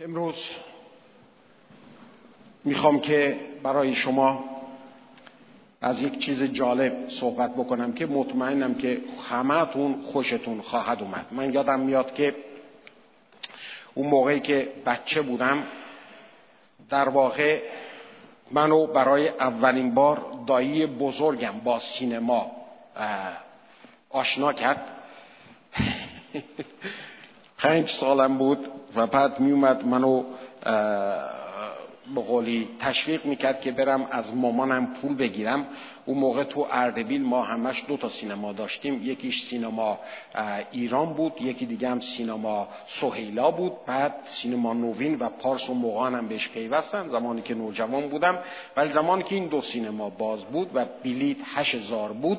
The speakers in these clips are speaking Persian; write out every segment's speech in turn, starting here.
امروز می‌خوام که برای شما از یک چیز جالب صحبت بکنم که مطمئنم که همهتون خوشتون خواهد اومد. من یادم میاد که اون موقعی که بچه بودم در واقع منو برای اولین بار دایی بزرگم با سینما آشنا کرد. پنج سالم بود. و بعد میومد منو به قولی تشویق می‌کرد که برم از مامانم پول بگیرم. اون موقع تو اردبیل ما همش دو تا سینما داشتیم. یکیش سینما ایران بود یکی دیگه هم سینما سهیلا بود. بعد سینما نوین و پارس و موقعان هم بهش پیوستن زمانی که نوجوان بودم. ولی زمانی که این دو سینما باز بود و بلیت هزار بود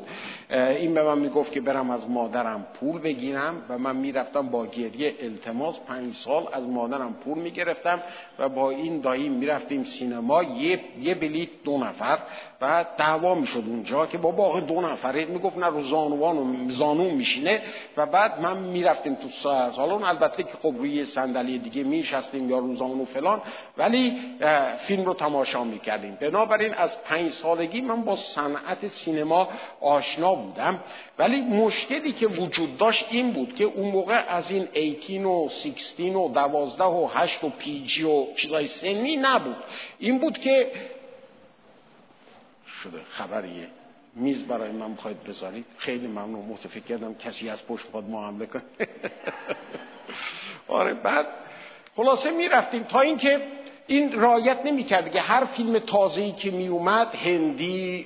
این به من می‌گفت که برم از مادرم پول بگیرم و من می‌رفتم با گریه التماس پنج سال از مادرم پول می‌گرفتم و با این دایی می‌رفتیم سینما. یه, یه بلیت دو نفر و دعوا می‌شد. اونجا که با باقی دو نفره می‌گفت نه رو زانوان و زانو میشینه. و بعد من می‌رفتیم تو سالن. البته که خب روی صندلی دیگه میشستیم یا رو زانو فلان. ولی فیلم رو تماشا می‌کردیم. بنابراین از پنج سالگی من با صنعت سینما آشنا بودم. ولی مشکلی که وجود داشت این بود که اون موقع از این 18 و 16 و 12 و 8 و پیجی و چیزای سنی نبود. این بود که شده خبریه. میز برای من می‌خواید بذارید. خیلی ممنون. متفکر کردم کسی از پشت پاد ما حمله آره بعد خلاصه می‌رفتیم تا اینکه این رایت نمی‌کرد. که هر فیلم تازه‌ای که می اومد هندی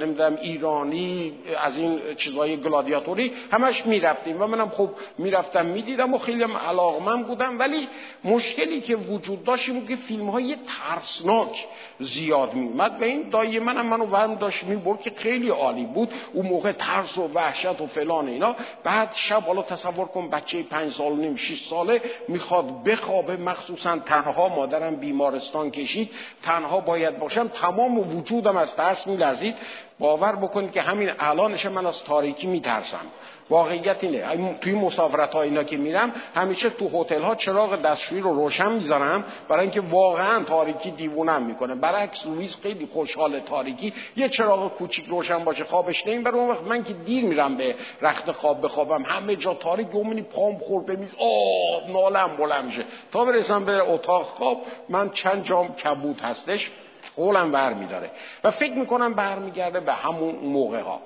نمی‌دونم ایرانی از این چیزهای گلادیاتوری همش می‌رفتیم. و منم خب می‌رفتم می‌دیدم و خیلی علاقمند بودم. ولی مشکلی که وجود داشت این که فیلم های ترسناک زیاد می اومد و این دایی منم منو ورم داشت می‌برد که خیلی عالی بود. اون موقع ترس و وحشت و فلان اینا. بعد شب حالا تصور کن بچه پنج سال نیم شیش ساله می‌خواد بخوابه. مخصوصا تنها مادرم بیمارستان کشید تنها باید باشم تمام وجودم از ترس میلرزید. باور بکنید که همین الانش من از تاریکی میترسم. واقعیت اینه. توی مسافرت ها اینا که میرم همیشه تو هتل ها چراغ دستشویی رو روشن می‌ذارم. برای اینکه واقعا تاریکی دیوونم می‌کنه. برعکس لوئیس خیلی خوشحال تاریکی. یه چراغ کوچیک روشن باشه خوابش برای اون وقت من که دیر میرم به رخت خواب بخوابم همه جا تاریک گمونی پام خور به میز. آه نالم بلند میشه. تا برسم به اتاق خواب من چند جام کبود هستش قولم بر میداره و فکر می‌کنم برمیگرده به همون موقع ها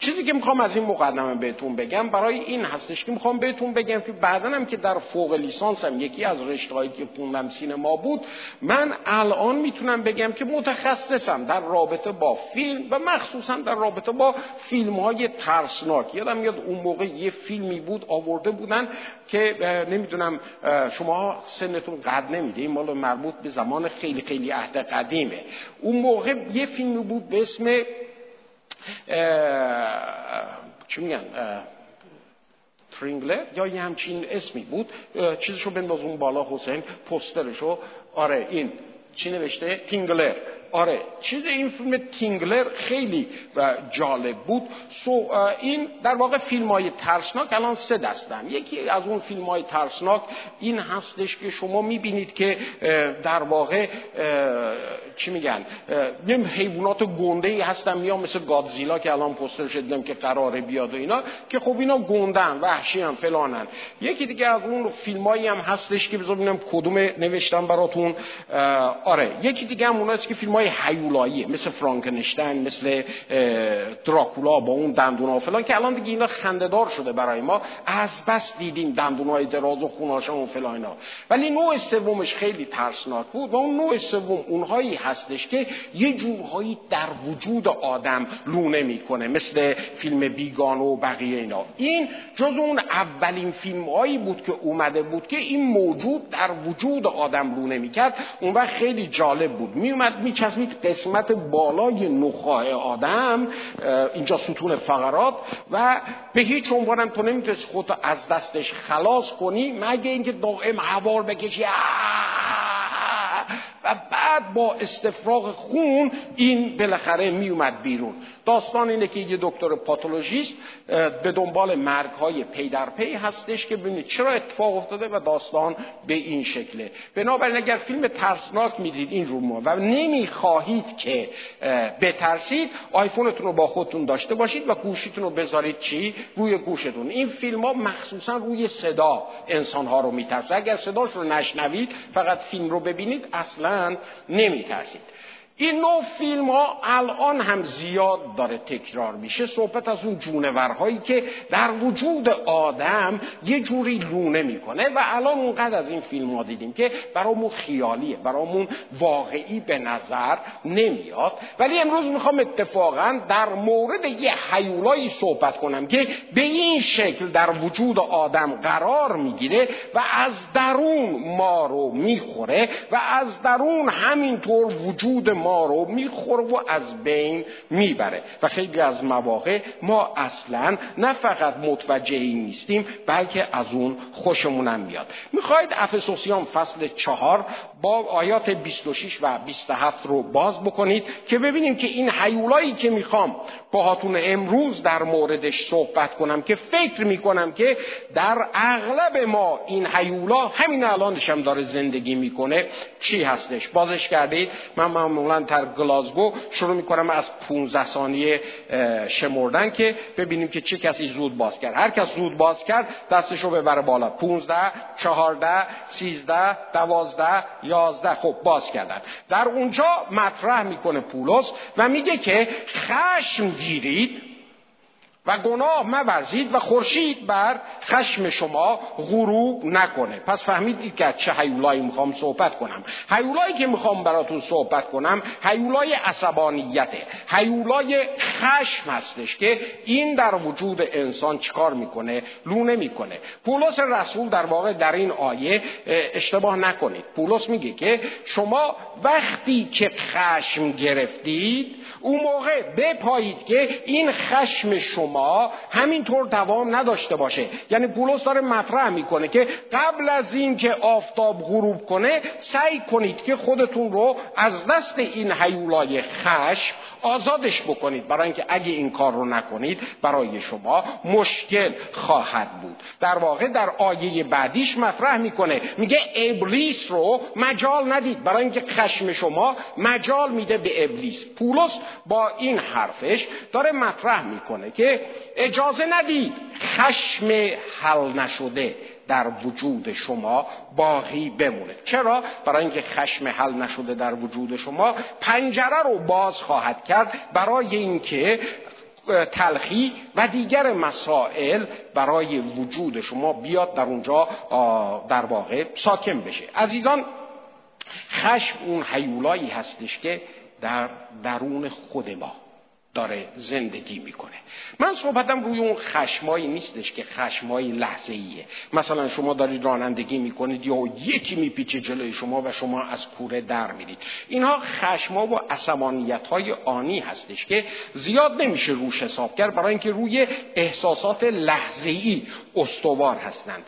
چیزی که می‌خوام از این مقدمه بهتون بگم برای این هستش که می‌خوام بهتون بگم که بعدا هم که در فوق لیسانسم یکی از رشتههایی که خوندم سینما بود من الان می‌تونم بگم که متخصصم در رابطه با فیلم و مخصوصا در رابطه با فیلم های ترسناک. یادم یاد اون موقع یه فیلمی بود آورده بودن که نمی‌دونم شما سنتون قد نمیده این مال مربوط به زمان خیلی خیلی عهد قدیمه. اون موقع یه فیلمی بود به اسم چی میگن ترینگلر یا یه همچین اسمی بود. چیزشو بنداز اون بالا حسین پسترشو آره این چی نوشته؟ Tingler. آره چیز این فیلم Tingler خیلی جالب بود. سو این در واقع فیلم های ترسناک الان سه دستن. یکی از اون فیلم های ترسناک این هستش که شما می‌بینید که در واقع چی میگن یه حیوانات گنده ای هستن میان مثل گادزیلا که الان پسترش دیدم که قراره بیاد و اینا که خب اینا گندن وحشی هم فلانن یکی دیگه از اون فیلم هایی هم هستش که بذار ببینم کدوم نوشتم براتون. آره یکی دیگه هم اوناست که فیلم های حیولاییه مثل فرانکنشتین مثل دراکولا با اون دندونا فلان که الان دیگه اینا خندهدار شده برای ما. از بس دیدیم دندونای دراز و خوناشان و فلان اینا. ولی نوع سومش خیلی ترسناک بود و اون نوع سوم اونهایی هستش که یه جورهایی در وجود آدم لونه می‌کنه مثل فیلم بیگانه و بقیه اینا. این جز اون اولین فیلم هایی بود که اومده بود که این موجود در وجود آدم لونه می‌کرد. اون وقت خیلی جالب بود. میومد میچسبید قسمت بالای نخاه آدم اینجا ستون فقرات و به هیچ عنوانم تو نمی‌تونست خودتو از دستش خلاص کنی مگه اینکه دائم هوار بکشی و بعد با استفراغ خون این بالاخره میومد بیرون. داستان اینه که یه دکتر پاتولوژیست به دنبال مرگ های پی در پی هستش که ببینید چرا اتفاق افتاده و داستان به این شکله. بنابراین اگر فیلم ترسناک می‌دید این رو ما و نمی‌خواهید که بترسید آیفونتون رو با خودتون داشته باشید و گوشیتون رو بذارید چی؟ روی گوشتون. این فیلم ها مخصوصا روی صدا انسان ها رو میترسه. اگر صداش رو نشنوید فقط فیلم رو ببینید اصلا نمیترسید. این نوع فیلم ها الان هم زیاد داره تکرار میشه. صحبت از اون جونورهایی که در وجود آدم یه جوری لونه می‌کنه و الان اونقدر از این فیلم ها دیدیم که برامون خیالیه برامون واقعی به نظر نمیاد. ولی امروز می‌خوام اتفاقا در مورد یه حیولایی صحبت کنم که به این شکل در وجود آدم قرار می‌گیره و از درون ما رو می‌خوره و از درون همینطور وجود ما رو می‌خوره و از بین می‌بره. و خیلی از مواقع ما اصلا نه فقط متوجهی نیستیم بلکه از اون خوشمونم میاد. می‌خواید افسوسیان فصل چهار با آیات 26 و 27 رو باز بکنید که ببینیم که این حیولایی که می‌خوام باهاتون امروز در موردش صحبت کنم که فکر می‌کنم که در اغلب ما این حیولا همین الانش هم داره زندگی می‌کنه. چی هستش؟ بازش کردید؟ من معمولا در گلاسگو شروع می‌کنم از 15 ثانیه شمردن که ببینیم که چه کسی زود باز کرد. هر کس زود باز کرد دستش رو ببره بالا. 15 14 13 12 11 خب باز کردن. در اونجا مطرح می‌کنه پولس و میگه که خشم گیرید و گناه مورزید و خورشید بر خشم شما غروب نکنه. پس فهمیدید که چه حیولایی می‌خوام صحبت کنم. حیولایی که می‌خوام براتون صحبت کنم حیولای عصبانیته. حیولای خشم هستش که این در وجود انسان چیکار می‌کنه؟ لونه می‌کنه پولس رسول در واقع در این آیه اشتباه نکنید. پولس میگه که شما وقتی که خشم گرفتید اون موقع بپایید که این خشم شما همینطور دوام نداشته باشه. یعنی پولس داره مطرح می‌کنه که قبل از این که آفتاب غروب کنه سعی کنید که خودتون رو از دست این حیولای خشم آزادش بکنید. برای اینکه اگه این کار رو نکنید برای شما مشکل خواهد بود. در واقع در آیه بعدیش مطرح می‌کنه. میگه ابلیس رو مجال ندید. برای اینکه خشم شما مجال میده به ابلیس. پولس با این حرفش داره مطرح می‌کنه که اجازه ندید خشم حل نشده در وجود شما باقی بمونه. چرا؟ برای اینکه خشم حل نشده در وجود شما پنجره رو باز خواهد کرد برای اینکه تلخی و دیگر مسائل برای وجود شما بیاد در اونجا در واقع ساکن بشه. عزیزان خشم اون حیولایی هستش که در درون خود ما داره زندگی می‌کنه. من صحبتم روی اون خشمایی نیستش که خشمایی لحظه ایه مثلا شما دارید رانندگی می‌کنید یا یکی میپیچه جلوی شما و شما از کوره در میرید. اینها خشما و عصبانیت های آنی هستش که زیاد نمیشه روش حساب کرد برای اینکه روی احساسات لحظه ای استوار هستند.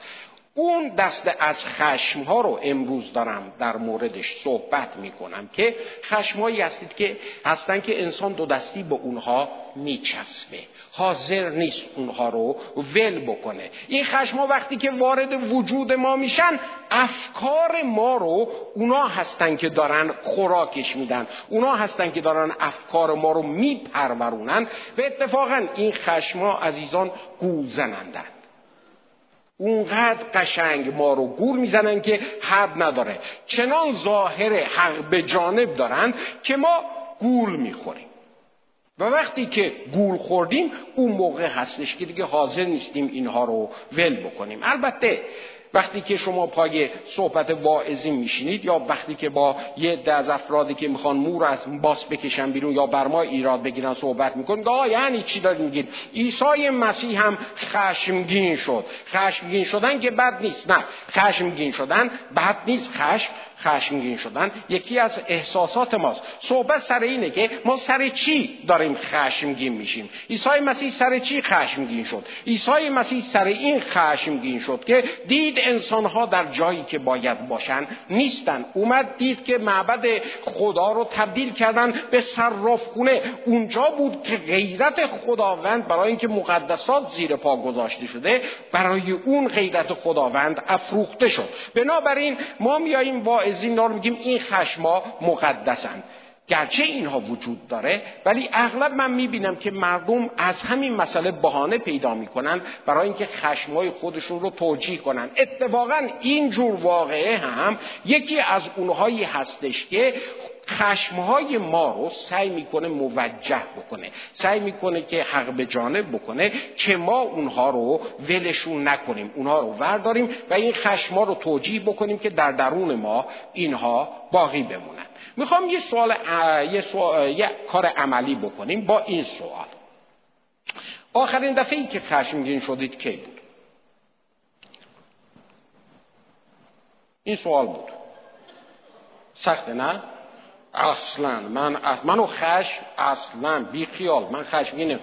اون دست از خشم ها رو امروز دارم در موردش صحبت می کنم که خشمهایی هستید که هستن که انسان دو دستی به اونها میچسبه. حاضر نیست اونها رو ول بکنه. این خشم ها وقتی که وارد وجود ما میشن افکار ما رو اونا هستن که دارن خوراکش میدن. اونا هستن که دارن افکار ما رو میپرورونن. و اتفاقا این خشم ها عزیزان گول زنندن اونقدر قشنگ ما رو گول می‌زنن که حد نداره. چنان ظاهر حق به جانب دارن که ما گول می‌خوریم. و وقتی که گول خوردیم اون موقع هستش که دیگه حاضر نیستیم اینها رو ول بکنیم. البته وقتی که شما پای صحبت واعظی میشینید یا وقتی که با یه ده از افرادی که می‌خوان مور از باس بکشن بیرون یا بر ما ایراد بگیرن صحبت می‌کنید آه یعنی چی دارید میگید؟ عیسی مسیح هم خشمگین شد. خشمگین شدن که بد نیست نه. خشمگین شدن بد نیست خشم خشمگین شدن یکی از احساسات ماست. صحبت سر اینه که ما سر چی داریم خشمگین میشیم؟ عیسی مسیح سر چی خشمگین شد؟ عیسی مسیح سر این خشمگین شد که دید انسانها در جایی که باید باشن نیستن. اومد دید که معبد خدا رو تبدیل کردن به صرافخونه اونجا بود که غیرت خداوند برای اینکه مقدسات زیر پا گذاشته شده برای اون غیرت خداوند افروخته شد. بنابراین ما میاییم واعظین رو میگیم این خشما مقدسند گرچه اینها وجود داره ولی اغلب من می‌بینم که مردم از همین مسئله بهانه پیدا می‌کنن برای اینکه خشمای خودشون رو توجیه کنن. اتفاقا این جور واقعه هم یکی از اونهایی هستش که خشمهای ما رو سعی می‌کنه موجه بکنه سعی می‌کنه که حق به جانب بکنه که ما اونها رو ولشون نکنیم اونها رو ورداریم و این خشمها رو توجیه بکنیم که در درون ما اینها باقی بمونن. می‌خوام یه سوال یه, سوال... یه کار عملی بکنیم با این سوال. آخرین دفعه ای که خشمگین شدید کی بود؟ این سوال بود. سخته نه؟ اصلا من منو خش اصلا بی خیال من خشمگینم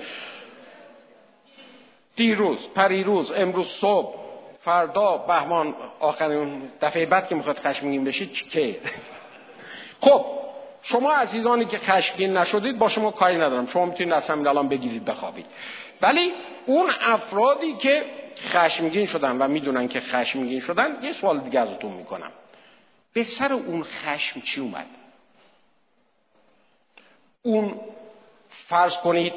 دیروز پریروز امروز صبح فردا بهمان آخرین دفعه بعد که می‌خواد خشمگین بشید که؟ خب شما عزیزانی که خشمگین نشدید با شما کاری ندارم. شما می‌تونید از همین الان بگیرید بخوابید. ولی اون افرادی که خشمگین شدن و می‌دونن که خشمگین شدن یه سوال دیگه ازتون می‌کنم. به سر اون خشم چی اومد؟ اون فرض کنید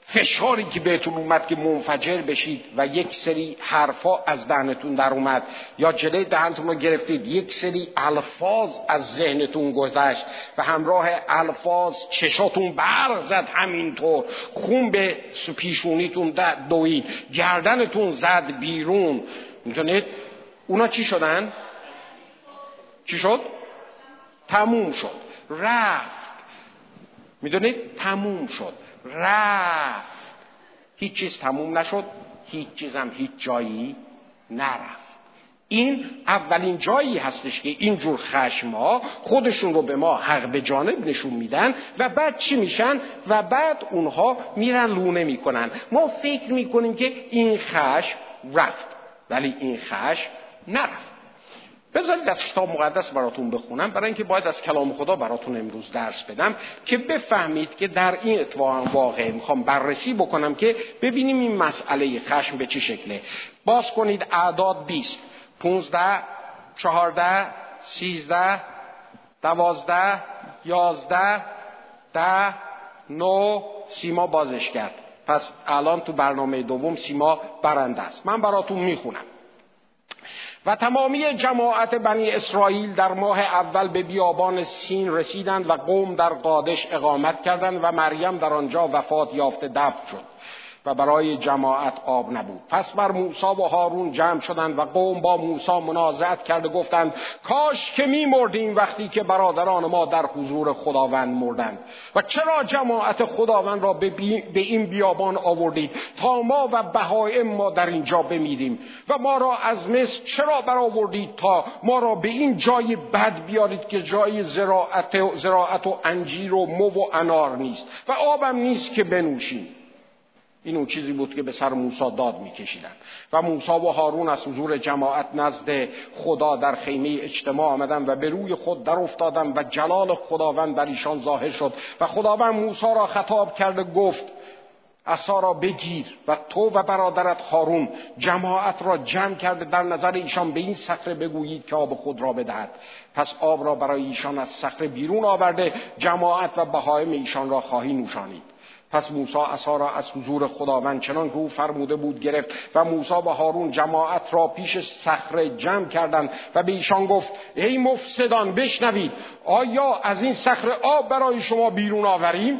فشاری که بهتون اومد که منفجر بشید و یک سری حرفا از دهنتون در اومد یا جلوی دهنتون رو گرفتید یک سری الفاظ از ذهنتون گذشت و همراه الفاظ چشاتون برق زد همینطور خون به پیشونیتون دوید گردنتون زد بیرون می‌دونید اونا چی شدن؟ چی شد؟ تموم شد رفت می‌دونید تموم شد. رفت. هیچ چیز تموم نشد. هیچ چیزم هیچ جایی نرفت. این اولین جایی هستش که این جور خشم ها خودشون رو به ما حق به جانب نشون میدن و بعد چی میشن؟ و بعد اونها میرن لونه می‌کنن. ما فکر می‌کنیم که این خشم رفت ولی این خشم نرفت. بذارید از کتاب مقدس براتون بخونم برای اینکه باید از کلام خدا براتون امروز درس بدم که بفهمید که در این اتفاق واقع می‌خوام بررسی بکنم که ببینیم این مسئله خشم به چه شکله. باز کنید اعداد 20 15 14 13 12 11 ده نو سیما بازش کرد. پس الان تو برنامه دوم سیما برنده است. من براتون می‌خونم. و تمامی جماعت بنی اسرائیل در ماه اول به بیابان سین رسیدند و قوم در قادش اقامت کردند و مریم در آنجا وفات یافته دفن شد. و برای جماعت آب نبود. پس بر موسی و هارون جمع شدند و قوم با موسی منازعت کرده گفتند کاش که می مردیم وقتی که برادران ما در حضور خداوند مردند. و چرا جماعت خداوند را به, به این بیابان آوردید؟ تا ما و بهایم ما در اینجا بمیریم. و ما را از مصر چرا برآوردید تا ما را به این جای بد بیارید که جای زراعت, زراعت و انجیر و مو و انار نیست؟ و آبم نیست که بنوشیم. این اون چیزی بود که به سر موسی داد میکشیدن. و موسی و هارون از حضور جماعت نزد خدا در خیمه اجتماع آمدن و به روی خود در افتادن و جلال خداوند بر ایشان ظاهر شد. و خداوند موسی را خطاب کرده گفت اصا را بگیر و تو و برادرت هارون جماعت را جمع کرده در نظر ایشان به این صخره بگویید که آب خود را بدهد. پس آب را برای ایشان از صخره بیرون آورده جماعت و بهایم ایشان را خواهی نوشانید. پس موسی عصا را از حضور خداوند چنان که او فرموده بود گرفت و موسی و هارون جماعت را پیش صخره جمع کردند و به ایشان گفت ای مفسدان بشنوید آیا از این صخره آب برای شما بیرون آوریم؟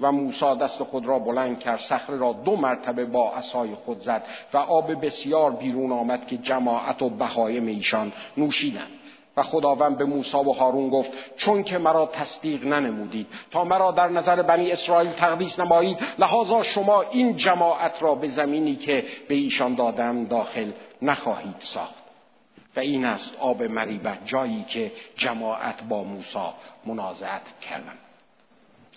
و موسی دست خود را بلند کرد صخره را دو مرتبه با عصای خود زد و آب بسیار بیرون آمد که جماعت و بهایم ایشان نوشیدند. و خداوند به موسی و هارون گفت چون که مرا تصدیق ننمودید تا مرا در نظر بنی اسرائیل تقدیس نمایید لحاظا شما این جماعت را به زمینی که به ایشان دادم داخل نخواهید ساخت. و این است آب مریبت جایی که جماعت با موسی منازعت کردند.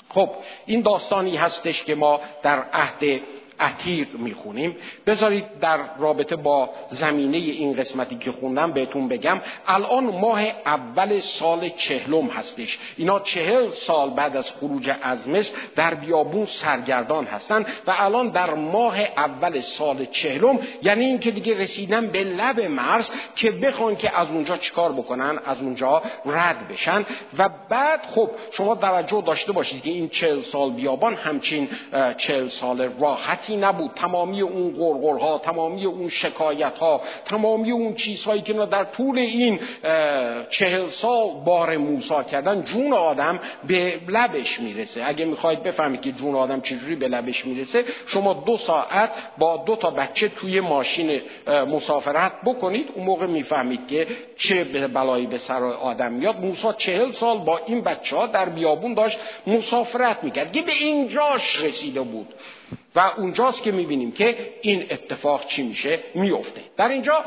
خب این داستانی هستش که ما در عهد عتیق می‌خونیم. بذارید در رابطه با زمینه این قسمتی که خوندم بهتون بگم. الان ماه اول سال چهلم هستش. اینا چهل سال بعد از خروج از مصر در بیابون سرگردان هستن و الان در ماه اول سال چهلم یعنی اینکه دیگه رسیدن به لب مرز که بخوان که از اونجا چیکار بکنن از اونجا رد بشن. و بعد خب شما توجه داشته باشید که این چهل سال بیابان همچین چهل سال راحتی نبود. تمامی اون غرغرها تمامی اون شکایت ها تمامی اون چیزهایی که در طول این چهل سال بار موسا کردن جون آدم به لبش می‌رسه. اگه می‌خواید بفهمید که جون آدم چجوری به لبش می‌رسه شما دو ساعت با دو تا بچه توی ماشین مسافرت بکنید. اون موقع می‌فهمید که چه بلایی به سر آدم میاد. موسا چهل سال با این بچه ها در بیابون داشت مسافرت می‌کرد. که به اینجاش رسیده بود. و اونجاست که می‌بینیم که این اتفاق چی میشه؟ میفته در اینجا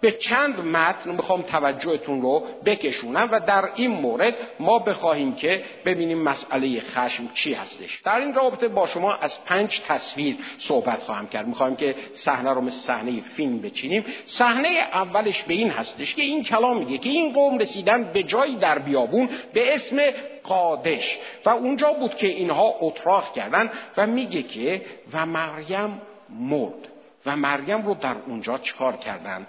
به چند متن می‌خوام توجهتون رو بکشونم و در این مورد ما بخواهیم که ببینیم مسئله خشم چی هستش. در این رابطه با شما از پنج تصویر صحبت خواهم کرد. می‌خوایم که صحنه رو مثل صحنه فیلم بچینیم. صحنه اولش به این هستش که این کلام میگه که این قوم رسیدن به جایی در بیابون به اسم قادش. و اونجا بود که اینها اتراق کردن و میگه که و مریم مرد. و مریم رو در اونجا چکار کردن؟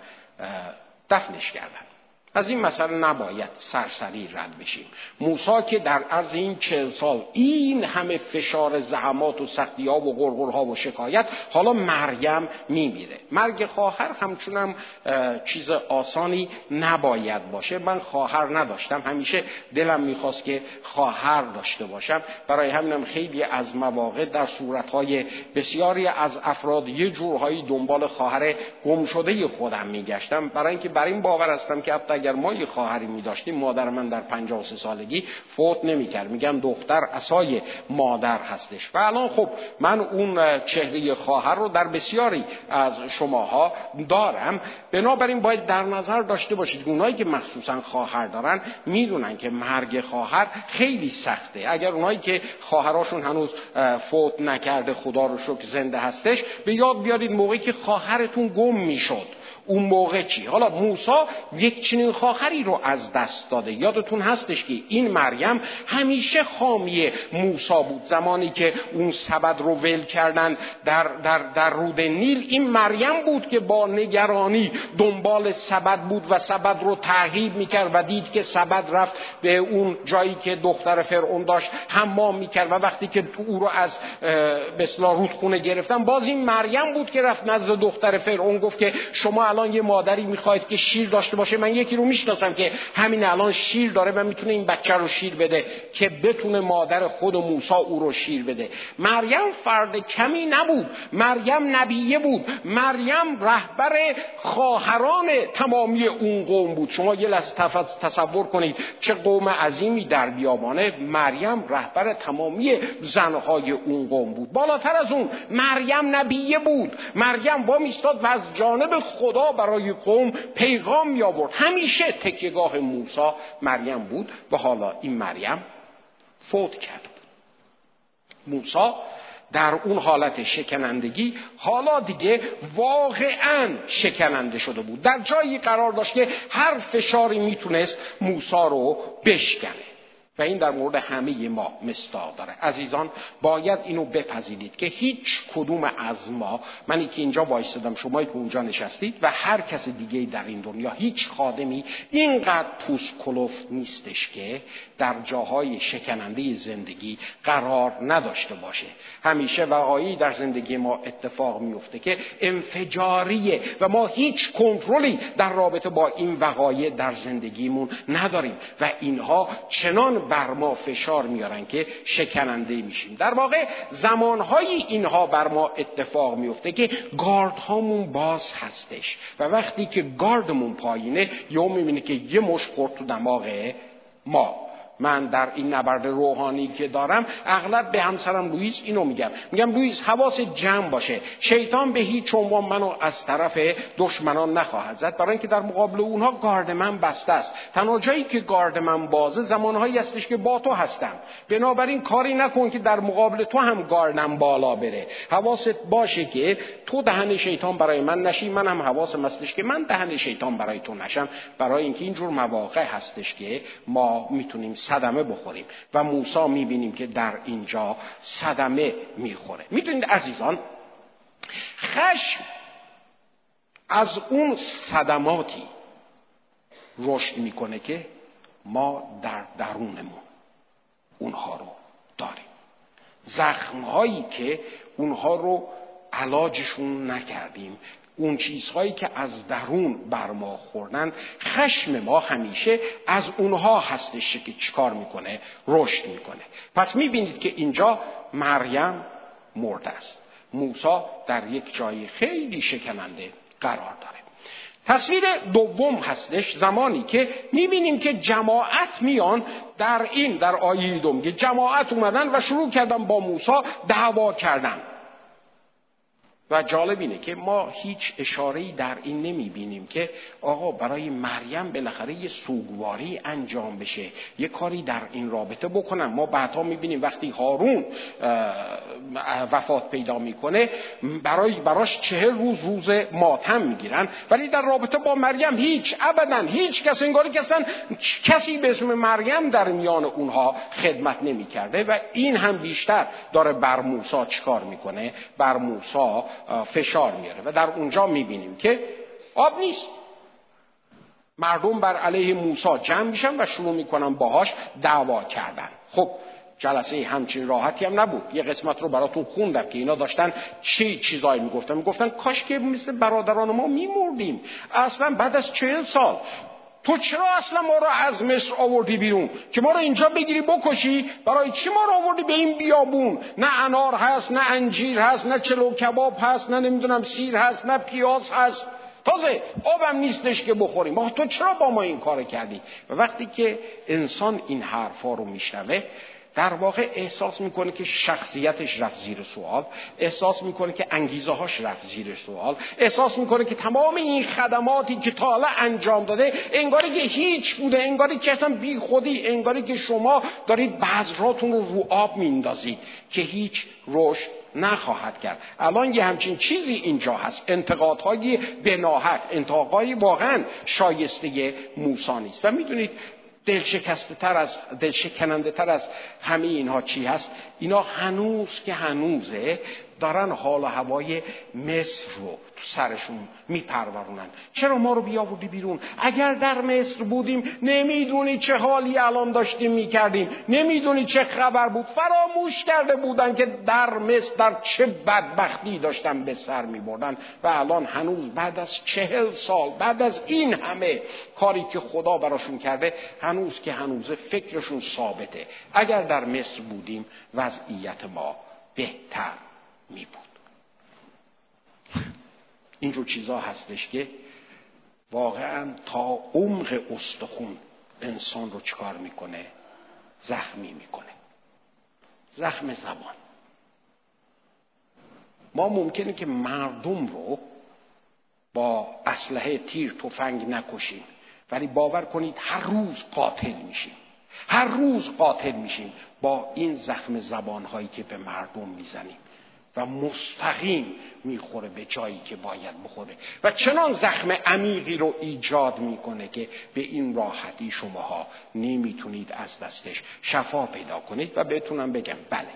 دفنش کردن. از این مسئله نباید سرسری رد بشیم. موسا که در عرض این چهل سال این همه فشار زحمات و سختی ها و غرغرها و شکایت حالا مریم میمیره. مرگ خواهر همچونم چیز آسانی نباید باشه. من خواهر نداشتم. همیشه دلم می‌خواست که خواهر داشته باشم. برای همینم خیلی از مواقع در صورتهای بسیاری از افراد یه جورهایی دنبال خواهر گم شده خودم میگشتم. برای اینکه بر این باور هستم که اگر ما یه خواهری می داشتیم مادر من در 53 سالگی فوت نمی کرد میگم دختر اسای مادر هستش. و الان خب من اون چهره خواهر رو در بسیاری از شماها دارم. بنابراین باید در نظر داشته باشید اونایی که مخصوصا خواهر دارن می‌دونن که مرگ خواهر خیلی سخته. اگر اونایی که خواهراشون هنوز فوت نکرده خدا رو شکر زنده هستش به یاد بیارید موقعی که خواهرتون گم می‌شد. اون موقع چی؟ حالا موسا یک چنین خواهری رو از دست داده. یادتون هستش که این مریم همیشه خامی موسا بود. زمانی که اون سبد رو ول کردن در, در, در رود نیل این مریم بود که با نگرانی دنبال سبد بود و سبد رو تعقیب می‌کرد و دید که سبد رفت به اون جایی که دختر فرعون داشت حمام می‌کرد و وقتی که او رو از بسلا رودخونه گرفتن باز این مریم بود که رفت نزد دختر فرعون گفت که شما الان یه مادری می‌خواید که شیر داشته باشه من یکی رو می‌شناسم که همین الان شیر داره و می‌تونه این بچه رو شیر بده که بتونه مادر خود و موسا او رو شیر بده. مریم فرد کمی نبود مریم نبیه بود مریم رهبر خواهران تمامی اون قوم بود. شما یه لحظه تصور کنید چه قوم عظیمی در بیابانه. مریم رهبر تمامی زنهای اون قوم بود. بالاتر از اون مریم نبیه بود. مریم با میستاد و از جانب خدا برای قوم پیغام می آورد همیشه تکیگاه موسا مریم بود و حالا این مریم فوت کرد. موسا در اون حالت شکنندگی حالا دیگه واقعا شکننده شده بود. در جایی قرار داشت که هر فشاری می‌تونست موسا رو بشکنه و این در مورد همه ما مستاق داره. عزیزان باید اینو بپذیرید که هیچ کدوم از ما منی که اینجا وایستدم شما که اونجا نشستید و هر کس دیگه در این دنیا هیچ خادمی اینقدر پوست کلوف نیستش که در جاهای شکننده زندگی قرار نداشته باشه. همیشه وقایی در زندگی ما اتفاق میفته که انفجاریه و ما هیچ کنترلی در رابطه با این وقایع در زندگیمون نداریم و اینها چنان بر ما فشار میارن که شکننده میشیم. در واقع زمانهایی اینها بر ما اتفاق میفته که گارد هامون باز هستش و وقتی که گاردمون پایینه یه می‌بینه که یه مش خورد تو دماغ ما. من در این نبرد روحانی که دارم اغلب به همسرم لوئیس اینو میگم. میگم لوئیس حواس جمع باشه. شیطان به هیچ عنوان منو از طرف دشمنان نخواهد زد. برای اینکه در مقابل اونها گارد من بسته است. تنها جایی که گارد من بازه زمانهایی هستش که با تو هستم. بنابراین کاری نکن که در مقابل تو هم گاردم بالا بره. حواست باشه که تو دهن شیطان برای من نشی من هم حواسم هستش که من دهن شیطان برای تو نشم. برای اینکه اینجور مواقع هستش که ما می‌تونیم صدمه بخوریم و موسی می‌بینیم که در اینجا صدمه می‌خوره. می‌دونید عزیزان خشم از اون صدماتی رشد می‌کنه که ما در درونمون اونها رو داریم. زخمهایی که اونها رو علاجشون نکردیم. اون چیزهایی که از درون بر ما خوردن خشم ما همیشه از اونها هستش که چیکار می‌کنه؟ رشد می‌کنه. پس می‌بینید که اینجا مریم مرده است. موسا در یک جای خیلی شکننده قرار داره. تصویر دوم هستش زمانی که می‌بینیم که جماعت میان در این در آیه دوم که جماعت اومدن و شروع کردن با موسا دعوا کردن. و جالب اینه که ما هیچ اشاره‌ای در این نمی بینیم که آقا برای مریم بالاخره یه سوگواری انجام بشه یه کاری در این رابطه بکنم. ما بعدها می بینیم وقتی هارون وفات پیدا می‌کنه برای براش چهل روز روز ماتم می‌گیرن. ولی در رابطه با مریم هیچ ابدا هیچ کس انگاری که کسی به اسم مریم در میان اونها خدمت نمی‌کرده. و این هم بیشتر داره بر موسی چیکار می‌کنه؟ بر موسی فشار میاره و در اونجا می‌بینیم که آب نیست. مردم بر علیه موسی جمع میشن و شروع می‌کنن باهاش دعوا کردن. خب جلسه همچین راحتی هم نبود. یه قسمت رو براتون خوندم که اینا داشتن چی چیزایی می‌گفتن. می‌گفتن کاش که مثل برادران ما میمردیم. اصلا بعد از چهل سال تو چرا اصلا ما رو از مصر آوردی بیرون؟ که ما رو اینجا بگیری بکشی؟ برای چی ما رو آوردی به این بیابون؟ نه انار هست نه انجیر هست نه چلو کباب هست نه نمی‌دونم سیر هست نه پیاز هست. تازه آبم نیستش که بخوریم. ما تو چرا با ما این کار کردی؟ و وقتی که انسان این حرفا رو میشنوه در واقع احساس می‌کنه که شخصیتش رفت زیر سوال احساس می‌کنه که انگیزه هاش رفت زیر سوال احساس می‌کنه که تمام این خدماتی که تا حالا انجام داده انگاری که هیچ بوده انگاری که اصلا بی خودی انگاری که شما دارید بذراتون رو رو آب میندازید که هیچ رشد نخواهد کرد. الان یه همچین چیزی اینجا هست. انتقادهای بناحق انتقادهای واقعا شایسته موسی نیست. و می‌دونید دلشکسته تر از دلشکننده تر از همه اینها چی هست؟ اینا هنوز که هنوزه دارن حال و هوای مصر رو تو سرشون میپرورونن چرا ما رو بیاوردی بیرون؟ اگر در مصر بودیم نمی‌دونی چه حالی الان داشتیم می‌کردیم. نمی‌دونی چه خبر بود. فراموش کرده بودن که در مصر در چه بدبختی داشتن به سر میبردن. و الان هنوز بعد از چهل سال بعد از این همه کاری که خدا براشون کرده هنوز که هنوز فکرشون ثابته. اگر در مصر بودیم وضعیت ما بهتر می بود. اینجور چیزا هستش که واقعا تا عمق استخون انسان رو چکار می‌کنه؟ زخمی می‌کنه. زخم زبان. ما ممکنه که مردم رو با اسلحه تیر تفنگ نکشیم ولی باور کنید هر روز قاتل میشیم. هر روز قاتل میشیم با این زخم زبانهایی که به مردم می‌زنیم. و مستقیم می‌خوره به جایی که باید بخوره. و چنان زخم عمیقی رو ایجاد می‌کنه که به این راحتی شماها نمی‌تونید از دستش شفا پیدا کنید و بتونم بگم بله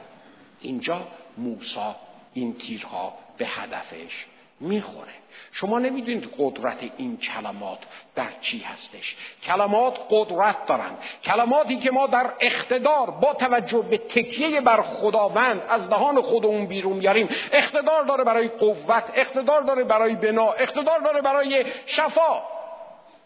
اینجا موسا این تیرها به هدفش می‌خوره. شما نمی‌دونید قدرت این کلمات در چی هستش. کلمات قدرت دارند کلماتی که ما در اقتدار با توجه به تکیه بر خداوند از دهان خودمون بیرون میاریم. اقتدار داره برای قوت اقتدار داره برای بنا اقتدار داره برای شفا.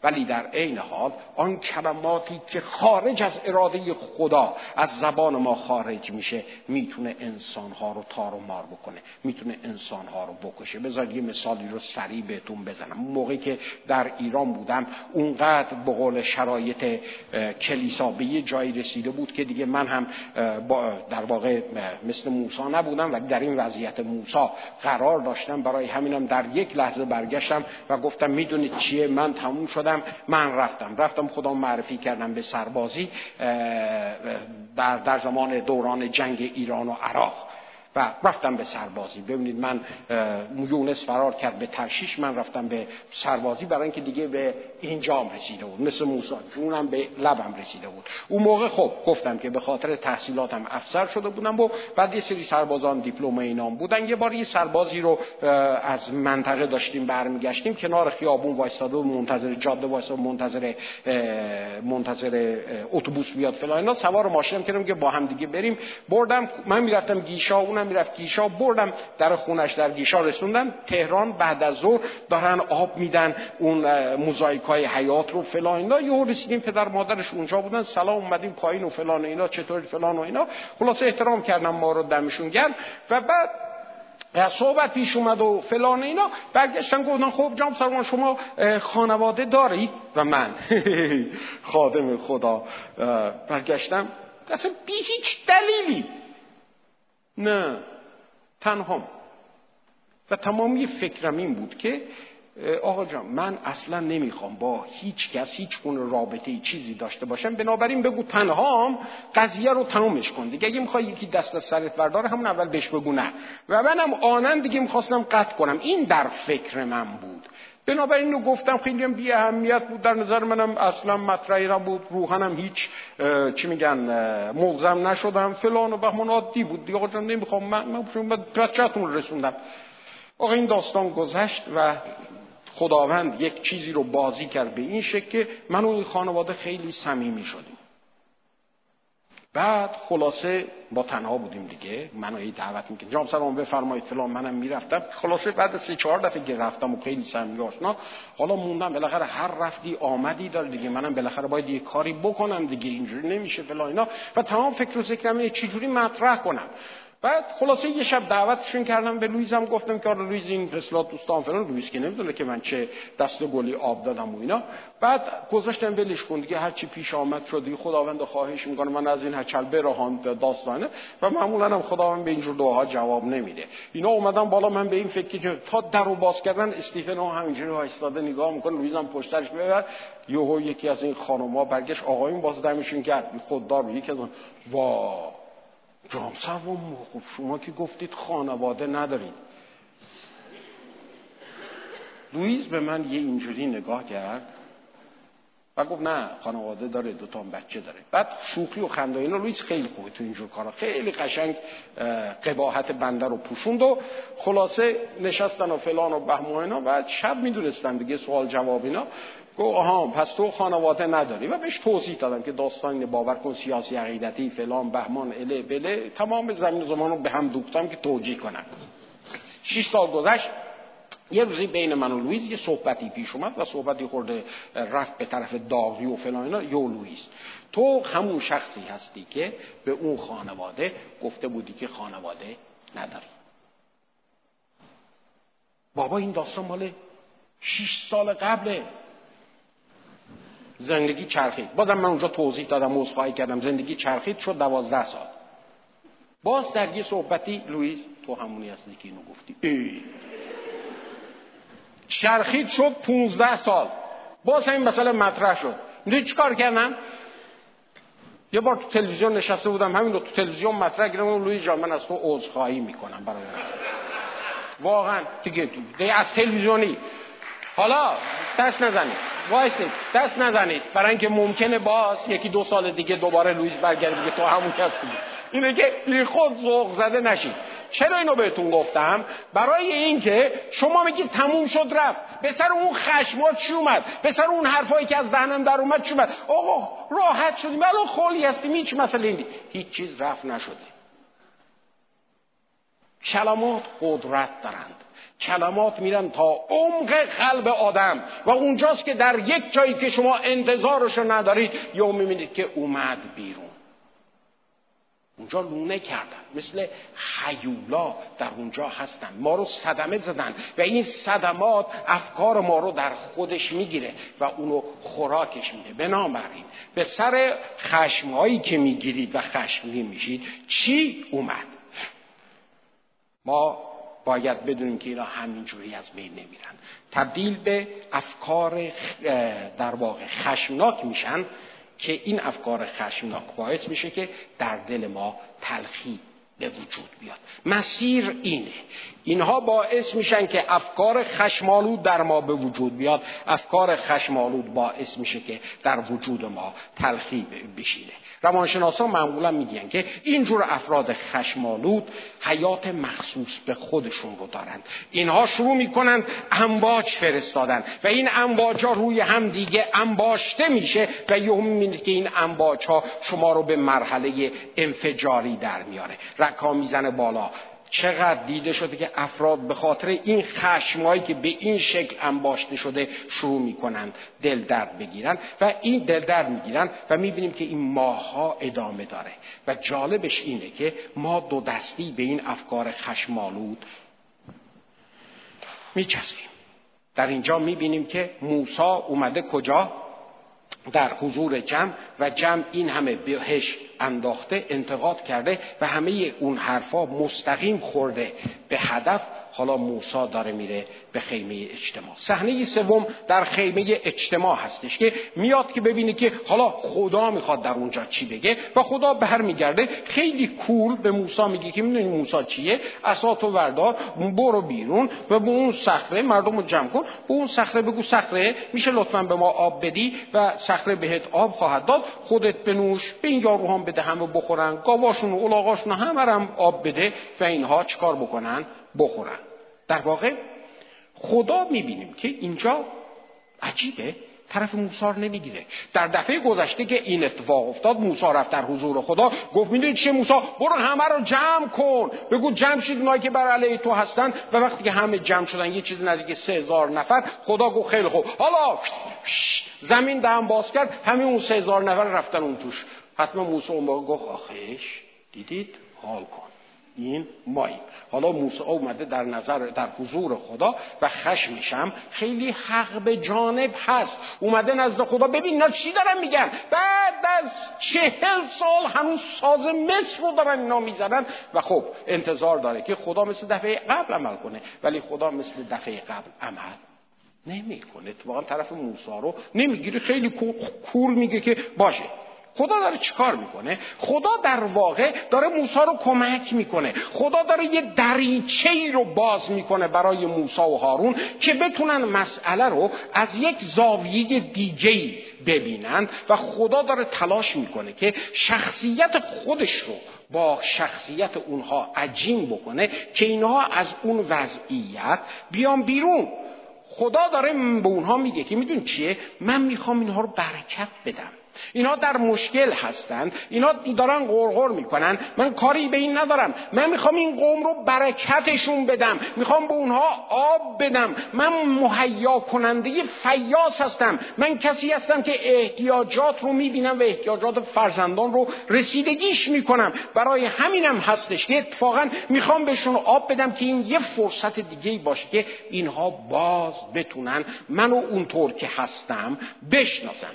ولی در عین حال آن کلماتی که خارج از اراده خدا از زبان ما خارج میشه می‌تونه انسانها رو تار و مار بکنه می‌تونه انسانها رو بکشه. بذار یه مثالی رو سریع بهتون بزنم. موقعی که در ایران بودم اونقدر به قول شرایط کلیسا به یه جایی رسیده بود که دیگه من هم در واقع مثل موسا نبودم ولی در این وضعیت موسا قرار داشتم. برای همینم در یک لحظه برگشتم و گفتم می‌دونید چیه؟ من تموم شدم. من رفتم. رفتم خدا معرفی کردم به سربازی در, زمان دوران جنگ ایران و عراق. و رفتم به سربازی. ببینید من یونس فرار کرد به ترشیش من رفتم به سربازی برای اینکه دیگه به اینجام رسیده بود. مثل موسی جونم به لبم رسیده بود. اون موقع خب گفتم که به خاطر تحصیلاتم افسر شده بودم و بعد یه سری سربازان دیپلم اینام بودن. یه بار یه سربازی رو از منطقه داشتیم برمیگشتیم کنار خیابون وایستاده و منتظر جاده وایستاده منتظر منتظر اتوبوس بیاد فلان اینا. سوار ماشینم کردم که با هم دیگه بریم. بردم من می‌رفتم گیشا اونم می‌رفت گیشا. بردم در خونش در گیشا رسوندم. تهران بعد از ظهر دارن آب میدن. اون موزاییک های حیات رو فلان اینا یهو رسیدیم پدر مادرش اونجا بودن سلام اومدیم پایین و فلان اینا چطوری فلان و اینا. خلاصه احترام کردم ما رو دمشون گرم. و بعد صحبت پیش اومد و فلان اینا. برگشتن گفتن خب جام سرمان شما خانواده دارید؟ و من. خادم خدا. برگشتم. اصلا بی هیچ دلیلی. نه. تنها. و تمامی فکرم این بود که آقا جان من اصلا نمی‌خوام با هیچ کس هیچ گونه رابطه چیزی داشته باشم. بنابراین بگو تنهام قضیه رو تمومش کن. دیگه اگه می‌خوای یکی دست از سرت برداره همون اول بهش بگو نه. و منم آنن دیگه می‌خواستم قطع کنم. این در فکر من بود. بنابراین رو گفتم خیلی هم بی اهمیت بود. در نظر منم اصلا مطرحی بود روحنم هیچ چی میگن ملزم نشدم. فلان و بهمان عادی بود دیگه. آقا جان نمی‌خوام. من, من بچهتون رسوندم. آقا این داستان گذشت و خداوند یک چیزی رو بازی کرد به این شکل که من و این خانواده خیلی صمیمی شدیم. بعد خلاصه با تنها بودیم دیگه. منو ای دعوت می‌کنم جام سلام بفرمایید فلان منم می‌رفتم. خلاصه بعد سه چهار دفعه که رفتم و خیلی صمیمی آشنا حالا موندم بالاخره هر رفتی آمدی داره دیگه. منم بالاخره باید یه کاری بکنم دیگه. اینجوری نمیشه فلان اینا. و تمام فکر و ذکرم اینه چجوری مطرح کنم؟ بعد خلاصه یه شب دعوتشون کردم به لویزم گفتم که آره لویز این اصلا دوستان فلان لویز که نمی‌دونه که من چه دست گلی آب دادم و اینا. بعد گذاشتم ولش کن دیگه هر چی پیش آمد شد دیگه خداوند خواهش می‌کنه من از این هچل برهان داستانه. و معمولا هم خداوند به اینجور دعاها جواب نمیده. اینا اومدن بالا من به این فکر که تا در رو باز کردن استیفن ها همینجوری وایستاده نگاه می‌کنه لویزم پشت سرش ببر. یهو یکی از این خانم‌ها برگشت آقایون باز دمشون کرد خوددار یکی از اون وا جام سوم خب شما که گفتید خانواده ندارید. لویز به من یه اینجوری نگاه کرد و گفت نه خانواده داره دو تا بچه داره. بعد شوخی و خنده اینا لویز خیلی خوبه تو اینجور کارا. خیلی قشنگ قباحت بنده رو پوشوند و خلاصه نشستن و فلان و بهم و شب می‌دونستن دیگه سوال جواب اینا. گفت آها پس تو خانواده نداری. و بهش توضیح دادم که داستان باور کن سیاسی عقیدتی فلان بهمان اله بله. تمام زمین زمان رو به هم دوختم که توجیه کنم. شش سال گذشت. یه روزی بین من و لویز یه صحبتی پیش اومد و صحبتی خورده رفت به طرف داغی و فلان اینا. یو لویز تو همون شخصی هستی که به اون خانواده گفته بودی که خانواده نداری. بابا این داستان مال شش سال قبله. زندگی چرخید. بازم من اونجا توضیح دادم عذرخواهی کردم. زندگی چرخید شد دوازده سال. باز در یه صحبتی لوئیس تو همونی هستی که اینو گفتی. ای. چرخید شد پونزده سال. باز این مسئله مطرح شد. می‌دونی چیکار کردم؟ یه بار تو تلویزیون نشسته بودم. همین رو تو تلویزیون مطرح کردم. لوئیس جان من از تو عذرخواهی می‌کنم برای واقعا دیگه تو از تلویزیونی. حالا دست نزنید. وایستید دست نزنید. برای اینکه ممکنه باز یکی دو سال دیگه دوباره لویز برگرد بگه تو همون کس بودی اینه که بی خود ذوق زده نشید چرا اینو بهتون گفتم؟ برای اینکه شما میگید تموم شد رفت. به سر اون خشمات چی اومد؟ به سر اون حرفایی که از دهنم در اومد چی اومد؟ آقا راحت شدیم. الان خالی هستیم. هیچ مسئله هیچ چیز رفت نشده. کلمات قدرت دارند. کلمات میرن تا عمق قلب آدم. و اونجاست که در یک جایی که شما انتظارشو ندارید یا می‌بینید که اومد بیرون. اونجا لونه کردن. مثل حیولا در اونجا هستن. ما رو صدمه زدن. و این صدمات افکار ما رو در خودش می‌گیره و اونو خوراکش میده. بنابراین به سر خشمهایی که می‌گیرید و خشمگین میشید چی؟ اومد. ما باید بدونیم که اینا همینجوری از بین نمیرن. تبدیل به افکار در واقع خشمناک میشن که این افکار خشمناک باعث میشه که در دل ما تلخی به وجود بیاد. مسیر اینه. اینها باعث میشن که افکار خشمالود در ما به وجود بیاد. افکار خشمالود باعث میشه که در وجود ما تلخی بشینه. روانشناسان معمولا میگن که اینجور افراد خشمالود حیات مخصوص به خودشون رو دارند اینها شروع می‌کنند انباج فرستادن و این انباج ها روی هم دیگه انباشته میشه و یهم می‌بینید که این انباج ها شما رو به مرحله انفجاری در میاره. رکا می‌زنه بالا. چقدر دیده شده که افراد به خاطر این خشمایی که به این شکل انباشته شده شروع می‌کنند دل درد بگیرن و این دل درد می‌گیرن و می‌بینیم که این ماها ادامه داره. و جالبش اینه که ما دو دستی به این افکار خشمالود میچسبیم. در اینجا می‌بینیم که موسا اومده کجا؟ در حضور جمع و جمع این همه بهش انداخته انتقاد کرده و همه اون حرفا مستقیم خورده به هدف حالا موسا داره میره به خیمه اجتماع. صحنه سوم در خیمه اجتماع هستش که میاد که ببینه که حالا خدا می‌خواد در اونجا چی بگه و خدا به هر میگرده خیلی کول به موسا میگه که می‌دونی موسا چیه؟ اساتو وردار برو بیرون و به اون صخره مردم رو جمع کن. به اون صخره بگو صخره میشه لطفا به ما آب بدی و صخره بهت آب خواهد داد. خودت بنوش به این یاروهام بده همه بخورن. گاواشون و الاغاشون همه هم آب بده. و اینها چکار بکنن؟ بخورن. در واقع خدا می‌بینیم که اینجا عجیبه طرف موسی رو نمی‌گیره. در دفعه گذشته که این اتفاق افتاد موسی رفت در حضور خدا گفت می‌دونی چه موسی؟ برو همه رو جمع کن. بگو جمع شید اونایی که بر علیه تو هستن. و وقتی که همه جمع شدن یه چیز نزدیک سه هزار نفر خدا گفت خیلی خوب. حالا زمین دهم باز کرد همه اون سه هزار نفر رفتن اون توش. حتما موسی اون گفت آخیش دیدید؟ حال کن. این ماییم حالا موسی اومده در نظر در حضور خدا و خشمشم خیلی حق به جانب هست. اومده نزد خدا. ببین اینا چی دارن میگن؟ بعد از چهل سال همون ساز مصر رو دارن اینا می‌زنن. و خب انتظار داره که خدا مثل دفعه قبل عمل کنه. ولی خدا مثل دفعه قبل عمل نمی‌کنه. اتفاقا طرف موسی رو نمی‌گیره خیلی کور میگه که باشه. خدا داره چیکار می‌کنه؟ خدا در واقع داره موسی رو کمک می‌کنه. خدا داره یه دریچه ای رو باز می‌کنه برای موسی و هارون که بتونن مسئله رو از یک زاویه دیگه ببینن و خدا داره تلاش می‌کنه که شخصیت خودش رو با شخصیت اونها عجیم بکنه که اینها از اون وضعیت بیان بیرون. خدا داره به اونها میگه که میدون چیه؟ من می‌خوام اینها رو برکت بدم. اینا در مشکل هستند اینا دارن غرغر می‌کنن. من کاری به این ندارم. من می‌خوام این قوم رو برکتشون بدم. می‌خوام به اونها آب بدم. من مهیا کننده فیاس هستم. من کسی هستم که احتیاجات رو می‌بینم و احتیاجات فرزندان رو رسیدگیش می‌کنم. برای همینم هستش که اتفاقا می‌خوام بهشون آب بدم که این یه فرصت دیگه باشه که اینها باز بتونن منو اونطور که هستم بشناسن.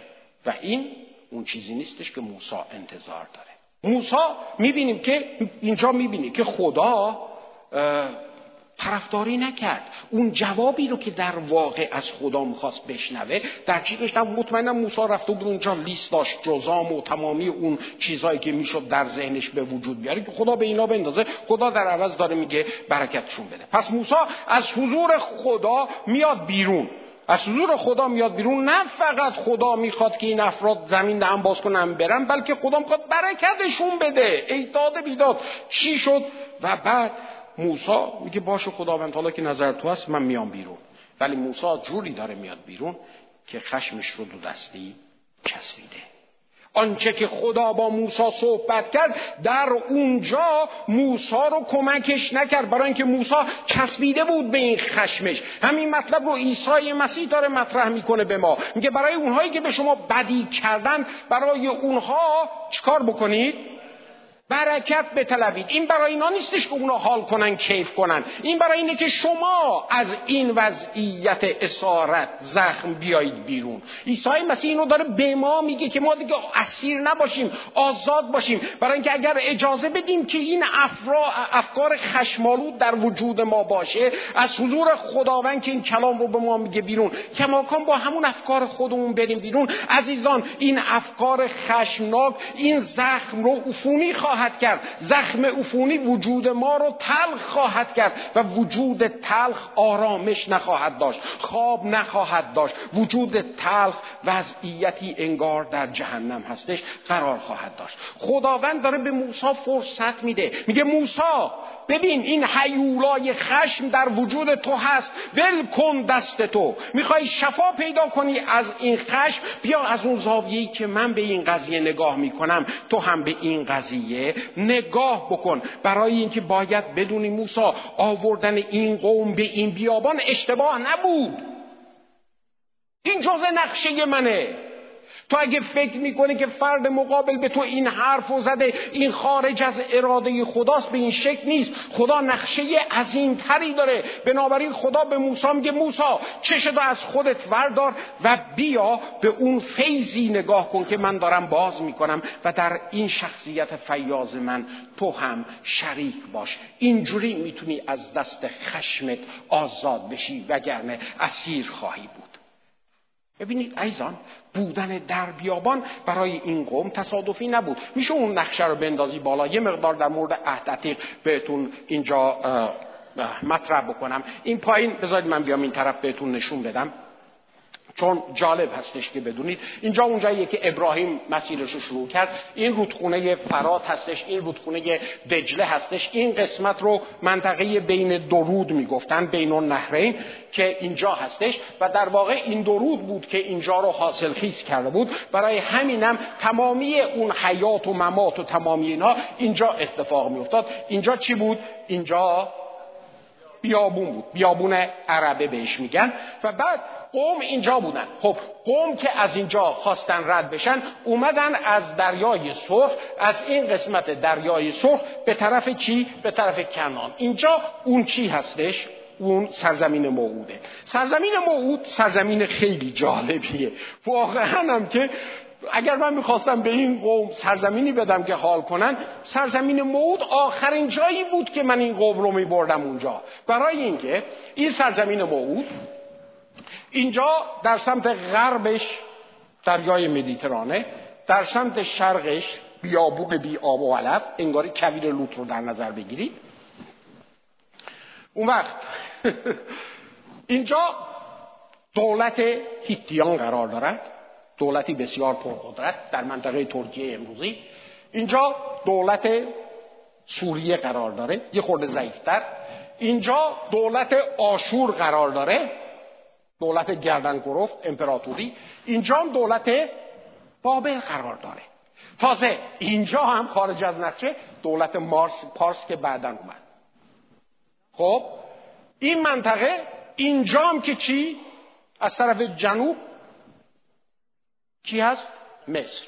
و این اون چیزی نیستش که موسا انتظار داره. موسا می‌بینیم که اینجا می‌بینی که خدا طرفداری نکرد. اون جوابی رو که در واقع از خدا می‌خواست بشنوه در چی داشتم مطمئنم موسی رفته بود اونجا لیست داشت جزام و تمامی اون چیزهایی که می‌شد در ذهنش به وجود بیاره که خدا به اینا بندازه. خدا در عوض داره میگه برکتشون بده. پس موسی از حضور خدا میاد بیرون. از حضور خدا میاد بیرون نه فقط خدا می‌خواد که این افراد زمین دهن باز کنن برن بلکه خدا می‌خواد برکتشون بده. ایداد بیداد. چی شد؟ و بعد موسا میگه باشه خداوند حالا که نظر تو هست من میام بیرون. ولی موسا جوری داره میاد بیرون که خشمش رو دو دستی چسبیده آنچه که خدا با موسی صحبت کرد در اونجا موسی رو کمکش نکرد. برای اینکه موسی چسبیده بود به این خشمش. همین مطلب رو عیسی مسیح داره مطرح می‌کنه به ما. میگه برای اونهایی که به شما بدی کردن برای اونها چیکار بکنید؟ برکت بطلبید. این برای اینا نیستش که اونا حال کنن کیف کنن. این برای اینه که شما از این وضعیت اسارت زخم بیایید بیرون. عیسی مسیح اینو داره به ما میگه که ما دیگه اسیر نباشیم آزاد باشیم. برای اینکه اگر اجازه بدیم که این افرا افکار خشمالود در وجود ما باشه از حضور خداوند که این کلام رو به ما میگه بیرون کماکان با همون افکار خودمون بریم بیرون. عزیزان این افکار خشمناک این زخم رو عفونی خواهد خواهد کرد. زخم عفونی وجود ما رو تلخ خواهد کرد و وجود تلخ آرامش نخواهد داشت. خواب نخواهد داشت. وجود تلخ وضعیتی انگار در جهنم هستش. قرار خواهد داشت. خداوند داره به موسی فرصت میده. میگه موسی ببین این حیولای خشم در وجود تو هست. ول کن دست تو. می‌خوای شفا پیدا کنی از این خشم؟ بیا از اون زاویه‌ای که من به این قضیه نگاه می‌کنم. تو هم به این قضیه نگاه بکن. برای اینکه باید بدونی موسی آوردن این قوم به این بیابان اشتباه نبود. این جزء نقشه منه. تو اگه فکر می‌کنی که فرد مقابل به تو این حرف زده این خارج از اراده خداست به این شکل نیست. خدا نقشه عظیمتری داره. بنابراین خدا به موسی میگه موسی چشتو از خودت وردار و بیا به اون فیضی نگاه کن که من دارم باز می‌کنم و در این شخصیت فیاض من تو هم شریک باش. اینجوری می‌تونی از دست خشمت آزاد بشی وگرنه اسیر خواهی بود. ببینید ایزان بودن در بیابان برای این قوم تصادفی نبود. میشه اون نقشه رو بندازی بالا؟ یه مقدار در مورد عهد بهتون اینجا مطرح بکنم. این پایین بذارید من بیام این طرف بهتون نشون بدم. چون جالب هستش که بدونید. اینجا اونجاییه که ابراهیم مسیرش رو شروع کرد. این رودخونه فرات هستش این رودخونه دجله هستش. این قسمت رو منطقه بین درود می‌گفتن بین نهرین که اینجا هستش. و در واقع این درود بود که اینجا رو حاصل خیز کرده بود. برای همینم تمامی اون حیات و ممات و تمامی اینها اینجا اتفاق میافتاد. اینجا چی بود؟ اینجا بیابون بود. بیابون عربه بهش میگن. و بعد قوم اینجا بودن. خب قوم که از اینجا خواستن رد بشن اومدن از دریای سرخ از این قسمت دریای سرخ به طرف چی؟ به طرف کنان اینجا اون چی هستش؟ اون سرزمین موعوده. سرزمین موعود سرزمین خیلی جالبیه. واقعا هم که اگر من می‌خواستم به این قوم سرزمینی بدم که حال کنن سرزمین موعود آخرین جایی بود که من این قوم رو میبردم اونجا. برای اینکه این سرزمین موعود اینجا در سمت غربش دریای مدیترانه در سمت شرقش بیابون بی آب و علف انگاری کویر لوت رو در نظر بگیرید اون وقت اینجا دولت هیتیان قرار دارد دولتی بسیار پرقدرت در منطقه ترکیه امروزی. اینجا دولت سوریه قرار داره یه خورده ضعیفتر. اینجا دولت آشور قرار داره دولت گردن گرفت امپراتوری اینجا هم دولت بابل قرار داره. تازه اینجا هم خارج از نقشه دولت مارس پارس که بعدا اومد. خب این منطقه اینجا هم که چی؟ از طرف جنوب کی هست؟ مصر.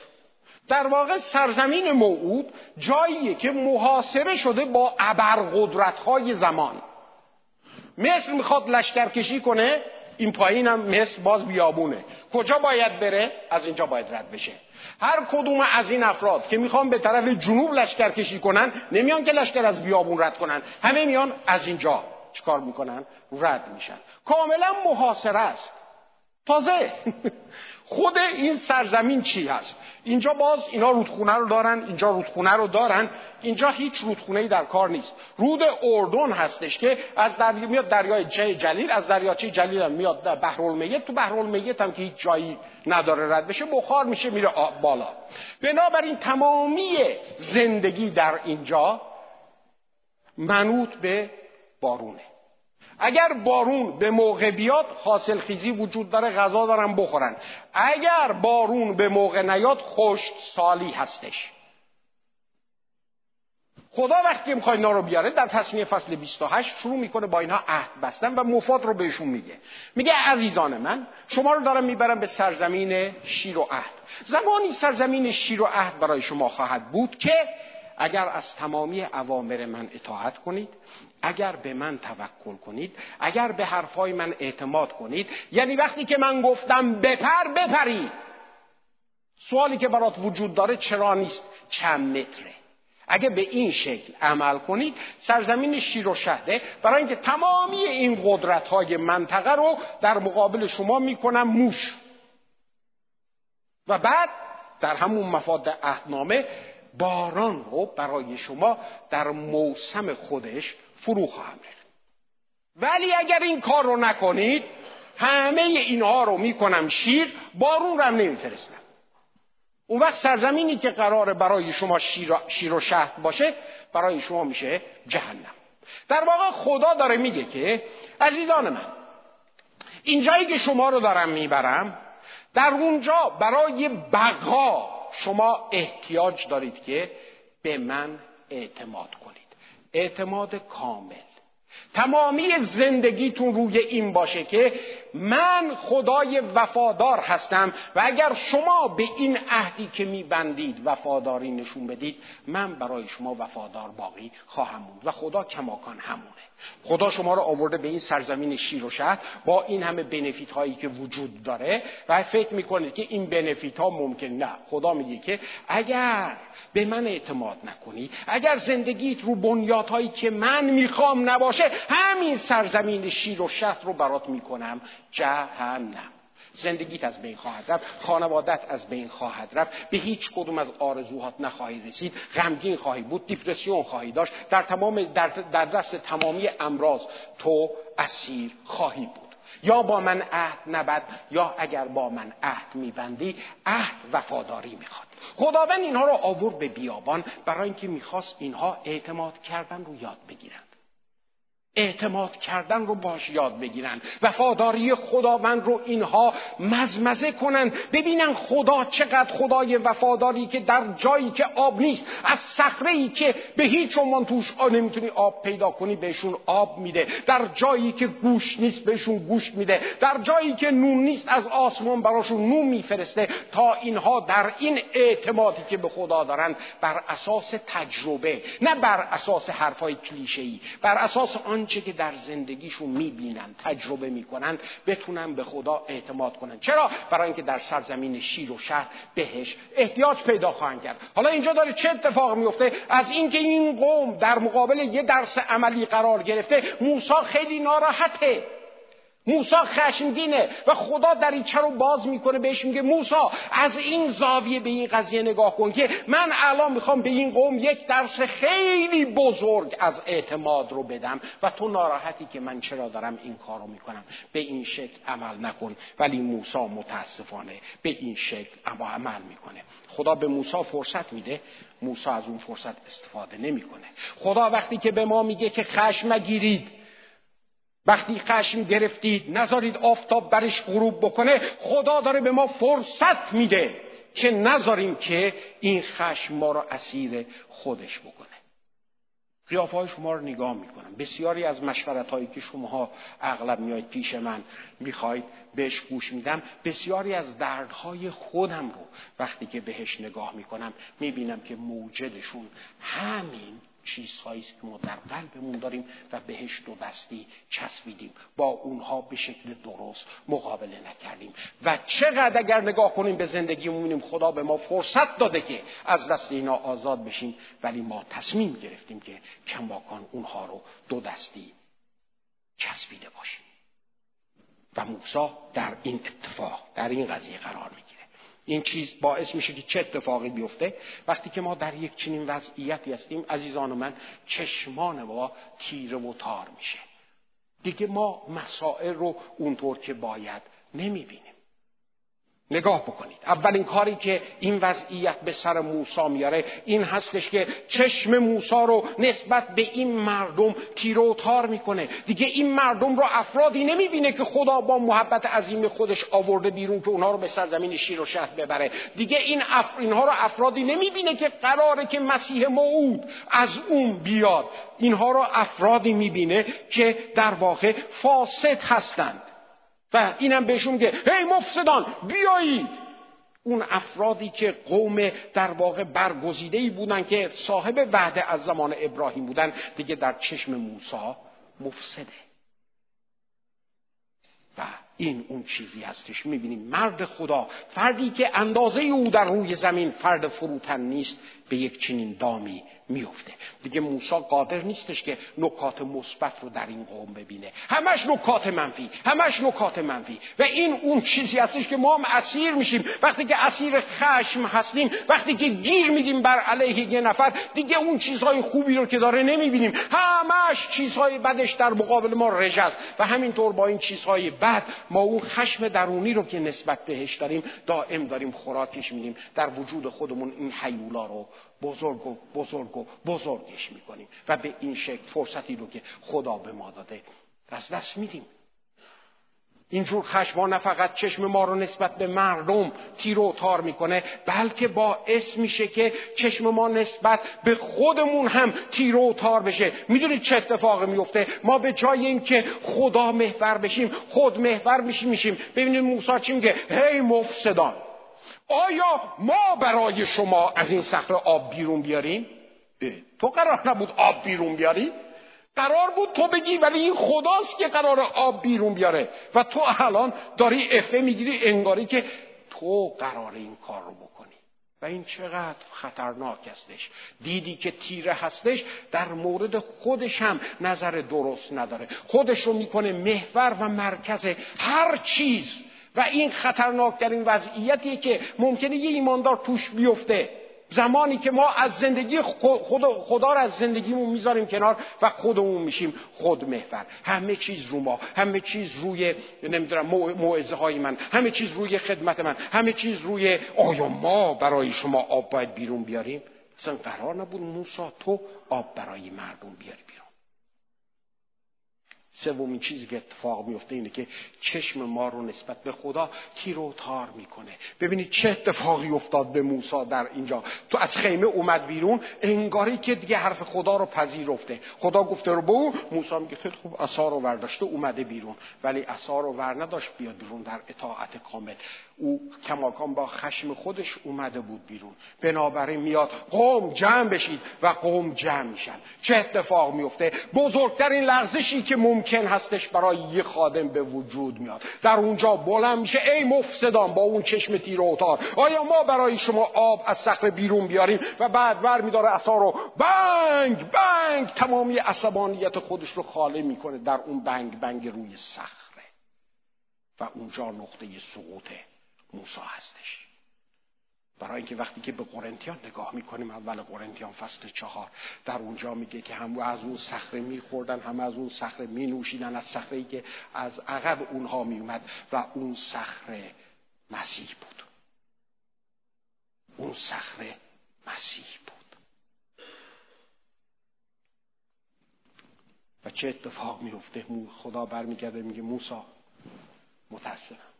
در واقع سرزمین موعود جاییه که محاصره شده با ابرقدرت های زمان. مصر می‌خواد لشکرکشی کنه این پایین هم مثل باز بیابونه. کجا باید بره؟ از اینجا باید رد بشه. هر کدوم از این افراد که می‌خوان به طرف جنوب لشکر کشی کنن نمیان که لشکر از بیابون رد کنن. همه میان از اینجا چیکار می‌کنن؟ رد میشن. کاملا محاصره است. تازه. خود این سرزمین چی هست؟ اینجا باز اینا رودخونه رو دارن اینجا رودخونه رو دارن. اینجا هیچ رودخونه ای در کار نیست. رود اردن هستش که از دریا میاد دریای جه جلیل از دریاچه جلیل هم میاد بحرالمیت. تو بحرالمیت هم که هیچ جایی نداره رد بشه بخار میشه میره بالا. بنابراین تمامی زندگی در اینجا منوط به بارونه. اگر بارون به موقع بیاد حاصل خیزی وجود داره غذا دارن بخورن. اگر بارون به موقع نیاد خشک سالی هستش. خدا وقتی می‌خواد اینا رو بیاره در تصمیه فصل 28 شروع می‌کنه با اینها عهد بستن و مفاد رو بهشون میگه. میگه عزیزان من شما رو دارم می‌برم به سرزمین شیر و عهد. زمانی سرزمین شیر و عهد برای شما خواهد بود که اگر از تمامی اوامر من اطاعت کنید اگر به من توکل کنید اگر به حرفای من اعتماد کنید یعنی وقتی که من گفتم بپر بپری. سوالی که برات وجود داره چرا نیست؟ چند متره. اگه به این شکل عمل کنید سرزمین شیر و شهده برای اینکه تمامی این قدرت های منطقه رو در مقابل شما می‌کنم موش. و بعد در همون مفاد عهدنامه باران رو برای شما در موسم خودش فرو خواهم ریخت ولی اگر این کار رو نکنید همه اینها رو می‌کنم شیر بارون رو هم نمیفرستم. اون وقت سرزمینی که قراره برای شما شیر و شهد باشه برای شما میشه جهنم. در واقع خدا داره میگه که عزیزان من اینجایی که شما رو دارم می‌برم در اونجا برای بقا شما احتیاج دارید که به من اعتماد کنید. اعتماد کامل. تمامی زندگیتون روی این باشه که من خدای وفادار هستم و اگر شما به این عهدی که میبندید وفاداری نشون بدید من برای شما وفادار باقی خواهم بود و خدا کماکان همونه. خدا شما رو آورده به این سرزمین شیر و شهر با این همه بنفیت هایی که وجود داره و فکر می‌کنید که این بنفیت ها ممکن نه خدا میگه که اگر به من اعتماد نکنی اگر زندگیت رو بنیادهایی که من می‌خوام نباشه همین سرزمین شیر و شهر رو برات می‌کنم. جهنم. زندگیت از بین خواهد رفت خانوادت از بین خواهد رفت. به هیچ کدوم از آرزوهات نخواهی رسید. غمگین خواهی بود دیپرسیون خواهی داشت. در تمام در, در دست تمامی امراض تو اسیر خواهی بود. یا با من عهد نبد یا اگر با من عهد میبندی عهد وفاداری می‌خواد. خداوند اینها رو آورد به بیابان. برای اینکه می‌خواست اینها اعتماد کردن رو یاد بگیرن. اعتماد کردن رو باش یاد بگیرن. وفاداری خداوند رو اینها مزمزه کنن. ببینن خدا چقدر خدای وفاداری که در جایی که آب نیست از صخره ای که به هیچ عنوان توش نمی‌تونی آب پیدا کنی بهشون آب میده. در جایی که گوش نیست بهشون گوشت میده. در جایی که نون نیست از آسمان براشون نون میفرسته. تا اینها در این اعتمادی که به خدا دارن بر اساس تجربه نه بر اساس حرفای کلیشه ای بر اساس آن آنچه که در زندگیشون می‌بینن تجربه می‌کنن بتونن به خدا اعتماد کنن. چرا؟ برای اینکه در سرزمین شیر و شهر بهش احتیاج پیدا خواهند کرد. حالا اینجا داره چه اتفاق میفته از اینکه این قوم در مقابل یه درس عملی قرار گرفته موسی خیلی ناراحته. موسی خشمگینه و خدا دریچه رو باز می‌کنه بهش میگه موسی از این زاویه به این قضیه نگاه کن که من الان می‌خوام به این قوم یک درس خیلی بزرگ از اعتماد رو بدم و تو ناراحتی که من چرا دارم این کار رو می‌کنم. به این شکل عمل نکن. ولی موسی متاسفانه به این شکل عمل می‌کنه. خدا به موسی فرصت میده. موسی از اون فرصت استفاده نمی‌کنه. خدا وقتی که به ما میگه که خشم نگیرید وقتی خشم گرفتید نذارید آفتاب برش غروب بکنه خدا داره به ما فرصت میده که نذاریم که این خشم ما رو اسیر خودش بکنه. قیافه های شما رو نگاه می‌کنم. بسیاری از مشورت هایی که شما اغلب میاید پیش من می‌خواید بهش گوش میدم. بسیاری از دردهای خودم رو وقتی که بهش نگاه می‌کنم می‌بینم که موجدشون همین چیزهایی است که ما در قلبمون داریم و بهش دو دستی چسبیدیم. با اونها به شکل درست مقابله نکردیم. و چقدر اگر نگاه کنیم به زندگی می‌بینیم خدا به ما فرصت داده که از دست اینا آزاد بشیم. ولی ما تصمیم گرفتیم که کماکان اونها رو دو دستی چسبیده باشیم. و موسی در این اتفاق در این قضیه قرار می‌گیره. این چیز باعث میشه که چه اتفاقی بیفته. وقتی که ما در یک چنین وضعیتی هستیم عزیزان من چشمان ما تیره و تار میشه. دیگه ما مسائل رو اونطور که باید نمی‌بینیم. نگاه بکنید. اولین کاری که این وضعیت به سر موسا میاره این هستش که چشم موسا رو نسبت به این مردم تیروتار می‌کنه. دیگه این مردم رو افرادی نمی‌بینه که خدا با محبت عظیم خودش آورده بیرون که اونها رو به سرزمین شیر و شهد ببره. دیگه این اف... اینها رو افرادی نمی‌بینه که قراره که مسیح موعود از اون بیاد. اینها رو افرادی می‌بینه که در واقع فاسد هستند. و اینم بهشون میگه هی مفسدان بیایید اون افرادی که قوم در واقع برگزیده ای بودن که صاحب وعده از زمان ابراهیم بودن دیگه در چشم موسی مفسده. و این اون چیزی هستش. می‌بینیم مرد خدا فردی که اندازه او در روی زمین فرد فروتن نیست به یک چنین دامی میفته. دیگه موسا قادر نیستش که نکات مثبت رو در این قوم ببینه. همش نکات منفی همش نکات منفی. و این اون چیزی هستش که ما هم اسیر میشیم. وقتی که اسیر خشم هستیم وقتی که گیر میدیم بر علیه یه نفر دیگه اون چیزهای خوبی رو که داره نمی‌بینیم. همش چیزهای بدش در مقابل ما رژ و همینطور با این چیزهای بد ما اون خشم درونی رو که نسبت بهش داریم دائم داریم خوراکش میدیم. در وجود خودمون این حیولا رو بزرگ و بزرگ و بزرگش می‌کنیم. و به این شکل فرصتی رو که خدا به ما داده از دست میدیم. اینجور خشما نه فقط چشم ما رو نسبت به مردم تیر و تار می‌کنه بلکه باعث میشه که چشم ما نسبت به خودمون هم تیر و تار بشه. می‌دونید چه اتفاقی میفته ما به جای اینکه خدا محور بشیم خود محور میشیم میشیم. ببینید موسی چی میگه؟ هی مفسدان. آیا ما برای شما از این صخره آب بیرون بیاریم؟ تو قرار نبود آب بیرون بیاری. قرار بود تو بگی ولی این خداست که قرار آب بیرون بیاره. و تو الان داری افه می‌گیری انگاری که تو قرار این کار رو بکنی. و این چقدر خطرناک هستش. دیدی که تیره هستش در مورد خودش هم نظر درست نداره. خودش رو می‌کنه محور و مرکز هر چیز. و این خطرناکترین وضعیتیه که ممکنه یه ایماندار توش بیفته. زمانی که ما از زندگی خدا, خدا رو از زندگیمون می‌ذاریم کنار و خودمون میشیم خود محور. همه چیز رو ما همه چیز روی نمی‌دونم موعظه های من همه چیز روی خدمت من همه چیز روی آیا ما برای شما آب باید بیرون بیاریم؟ اصلا قرار نبود موسا تو آب برای مردم بیاری. سومین چیزی که اتفاق میفته اینه که چشم ما رو نسبت به خدا تیر و تار می‌کنه. ببینید چه اتفاقی افتاد به موسی در اینجا. تو از خیمه اومد بیرون انگاری که دیگه حرف خدا رو پذیرفته. خدا گفته رو به او موسی میگه خیلی خوب عصا رو ورداشته اومده بیرون. ولی عصا رو ور نداشت بیاد بیرون در اطاعت کامل. او کماکان با خشم خودش اومده بود بیرون. بنابراین میاد قوم جمع بشید و قوم جمع میشن. چه اتفاق میفته؟ بزرگترین لغزشی که ممکن هستش برای یه خادم به وجود میاد. در اونجا بلند میشه ای مفسدان با اون چشم تیر و اتار. آیا ما برای شما آب از صخره بیرون بیاریم؟ و بعد ور میداره اصا رو. بنگ بنگ! تمامی عصبانیت خودش رو خاله می‌کنه در اون بنگ بنگ روی صخره. و اونجا نقطه سقوطه. موسا هستش. برای اینکه وقتی که به قرنتیان نگاه می‌کنیم اول قرنتیان فصل چهار در اونجا میگه که هم از اون صخره میخوردن هم از اون صخره مینوشیدن از صخره ای که از عقب اونها میومد و اون صخره مسیح بود. اون صخره مسیح بود. و چه اتفاق میفته خدا برمیگرده میگه موسا متاسفم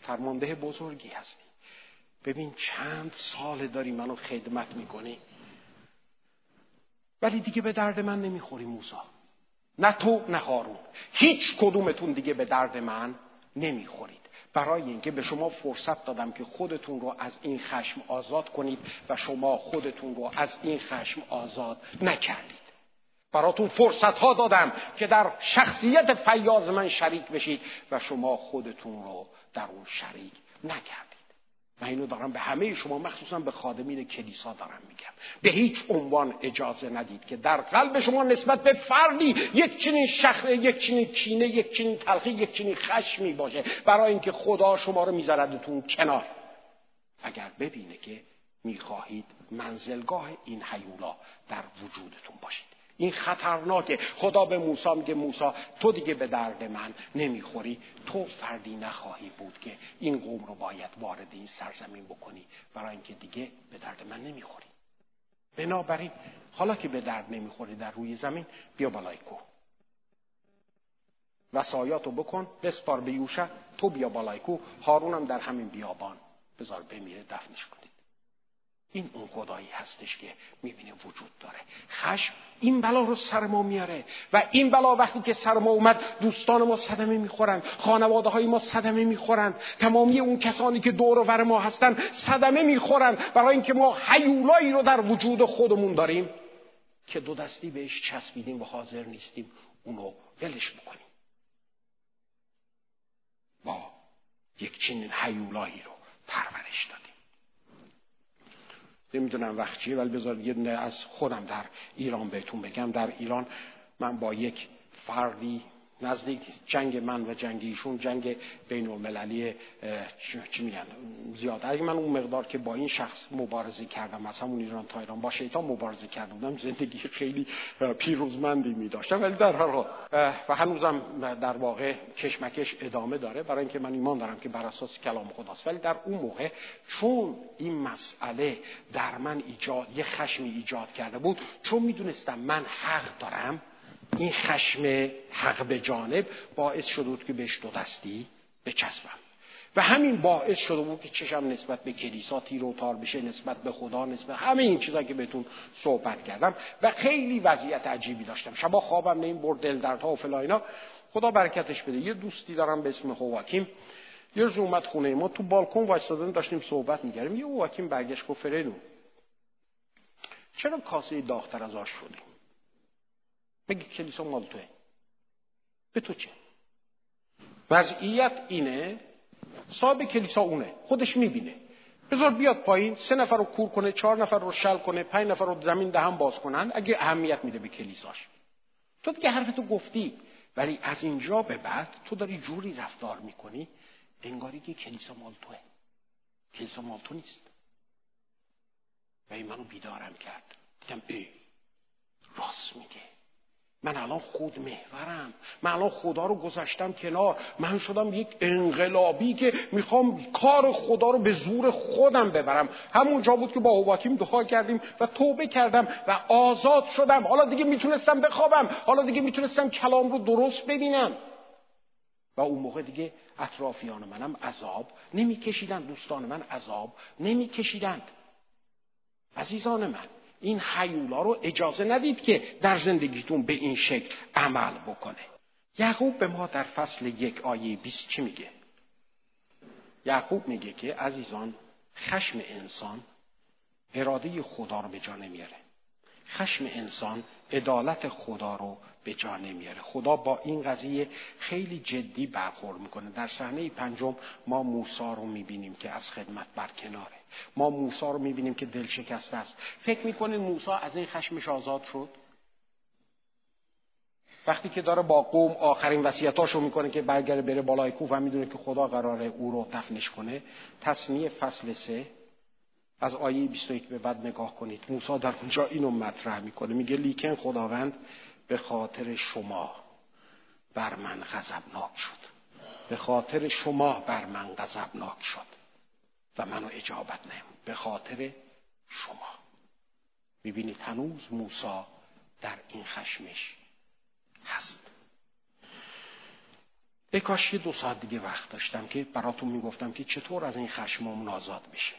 فرمانده بزرگی هستی. ببین چند سال داری منو خدمت می‌کنی. ولی دیگه به درد من نمی‌خوری موسا نه تو نه هارون. هیچ کدومتون دیگه به درد من نمی‌خورید. برای اینکه به شما فرصت دادم که خودتون رو از این خشم آزاد کنید و شما خودتون رو از این خشم آزاد نکردید. براتون فرصت ها دادم که در شخصیت فیاض من شریک بشید و شما خودتون رو در اون شریک نکردید من اینو دارم به همه شما مخصوصا به خادمین کلیسا دارم میگم. به هیچ عنوان اجازه ندید که در قلب شما نسبت به فردی یک چنین شخص یک چنین کینه یک چنین تلخی یک چنین خشمی باشه برای اینکه خدا شما رو میذاردتون کنار. اگر ببینه که می‌خواهید منزلگاه این حیولا در وجودتون باشید. این خطرناکه. خدا به موسی میگه موسی تو دیگه به درد من نمی‌خوری. تو فردی نخواهی بود که این قوم رو باید وارد این سرزمین بکنی برای اینکه دیگه به درد من نمی‌خوری. بنابراین حالا که به درد نمی‌خوری در روی زمین بیا بالای کوه. وسایاتو بکن بسپار به یوشع تو بیا بالای کوه. هارونم در همین بیابان. بذار بمیره دفنش کنید این اون خدایی هستش که می‌بینه وجود داره. خشم این بلا رو سر ما میاره و این بلا وقتی که سر ما اومد دوستان ما صدمه می‌خورند خانواده های ما صدمه می‌خورند تمامی اون کسانی که دور و ما هستن صدمه می‌خورند برای اینکه ما حیولایی رو در وجود خودمون داریم که دو دستی بهش چسبیدیم و حاضر نیستیم اونو ولش بکنیم. با یک چنین حیولایی رو پرورش دادیم. نمی‌دونم وقت چیه ولی بذار یه دونه از خودم در ایران بهتون بگم. در ایران من با یک فردی نزدیک جنگ من و جنگ ایشون جنگ بین المللی چی میگن؟ زیاد. اگه من اون مقدار که با این شخص مبارزه کردم از همون ایران تا ایران با شیطان مبارزه کرده بودم زندگی خیلی پیروزمندی می داشتم ولی در هر حال و هنوزم در واقع کشمکش ادامه داره برای اینکه من ایمان دارم که بر اساس کلام خداست. ولی در اون موقع چون این مسئله در من ایجاد یه خشمی ایجاد کرده بود چون می‌دونستم من حق دارم این خشم حق به جانب باعث شده بود که بهش دو دستی بچسبم. و همین باعث شده بود که چشم نسبت به کلیسا تیر و تار بشه نسبت به خدا نسبت همه این چیزا که بهتون صحبت کردم. و خیلی وضعیت عجیبی داشتم. شبا خوابم نیم برد دل دردها و فلاینا خدا برکتش بده. یه دوستی دارم به اسم هواکیم. یه روز اومد خونه ما تو بالکن وایسادن داشتیم صحبت می‌کردیم. یه هواکیم برگشت گفت فرنو چرا کاسه داختر از آش شدیم بگی کلیسا مال توه. به تو چه؟ وضعیت اینه صاحب کلیسا اونه خودش می‌بینه. بذار بیاد پایین سه نفر رو کور کنه چهار نفر رو شل کنه پنج نفر رو زمین دهم باز کنن اگه اهمیت میده به کلیساش. تو دیگه حرفتو گفتی ولی از اینجا به بعد تو داری جوری رفتار می‌کنی انگاری که کلیسا مال توه. کلیسا مال تو نیست. و این منو بیدارم کرد. دیدم ای راست میگه. من الان خود محورم. من الان خدا رو گذاشتم کنار. من شدم یک انقلابی که می‌خوام کار خدا رو به زور خودم ببرم. همون جا بود که با هواکیم دعا کردیم و توبه کردم و آزاد شدم. حالا دیگه می‌تونستم بخوابم. حالا دیگه می‌تونستم کلام رو درست ببینم. و اون موقع دیگه اطرافیان منم عذاب نمیکشیدند دوستان من عذاب نمیکشیدند عزیزان من این حیولا رو اجازه ندید که در زندگیتون به این شکل عمل بکنه. یعقوب به ما در فصل یک آیه 20 چی میگه؟ یعقوب میگه که عزیزان خشم انسان اراده خدا رو به جا نمیاره. خشم انسان عدالت خدا رو به جا نمیاره. خدا با این قضیه خیلی جدی برخورد می‌کنه. در صحنه پنجم ما موسی رو می‌بینیم که از خدمت برکناره. ما موسی رو می‌بینیم که دل شکسته است. فکر می‌کنید موسی از این خشمش آزاد شد؟ وقتی که داره با قوم آخرین وصیتاشو می‌کنه که برگره بره بالای کوه و می‌دونه که خدا قراره او رو دفنش کنه. تصمیه فصل سه. از آیه 21 به بعد نگاه کنید. موسی در اونجا اینو مطرح می‌کنه. میگه لیکن خداوند به خاطر شما بر من غضبناک شد. به خاطر شما بر من غضبناک شد. و منو اجابت نمود. به خاطر شما. می‌بینید هنوز موسا در این خشمش هست. به کاش دو ساعت دیگه وقت داشتم که براتون می‌گفتم که چطور از این خشممون آزاد بشه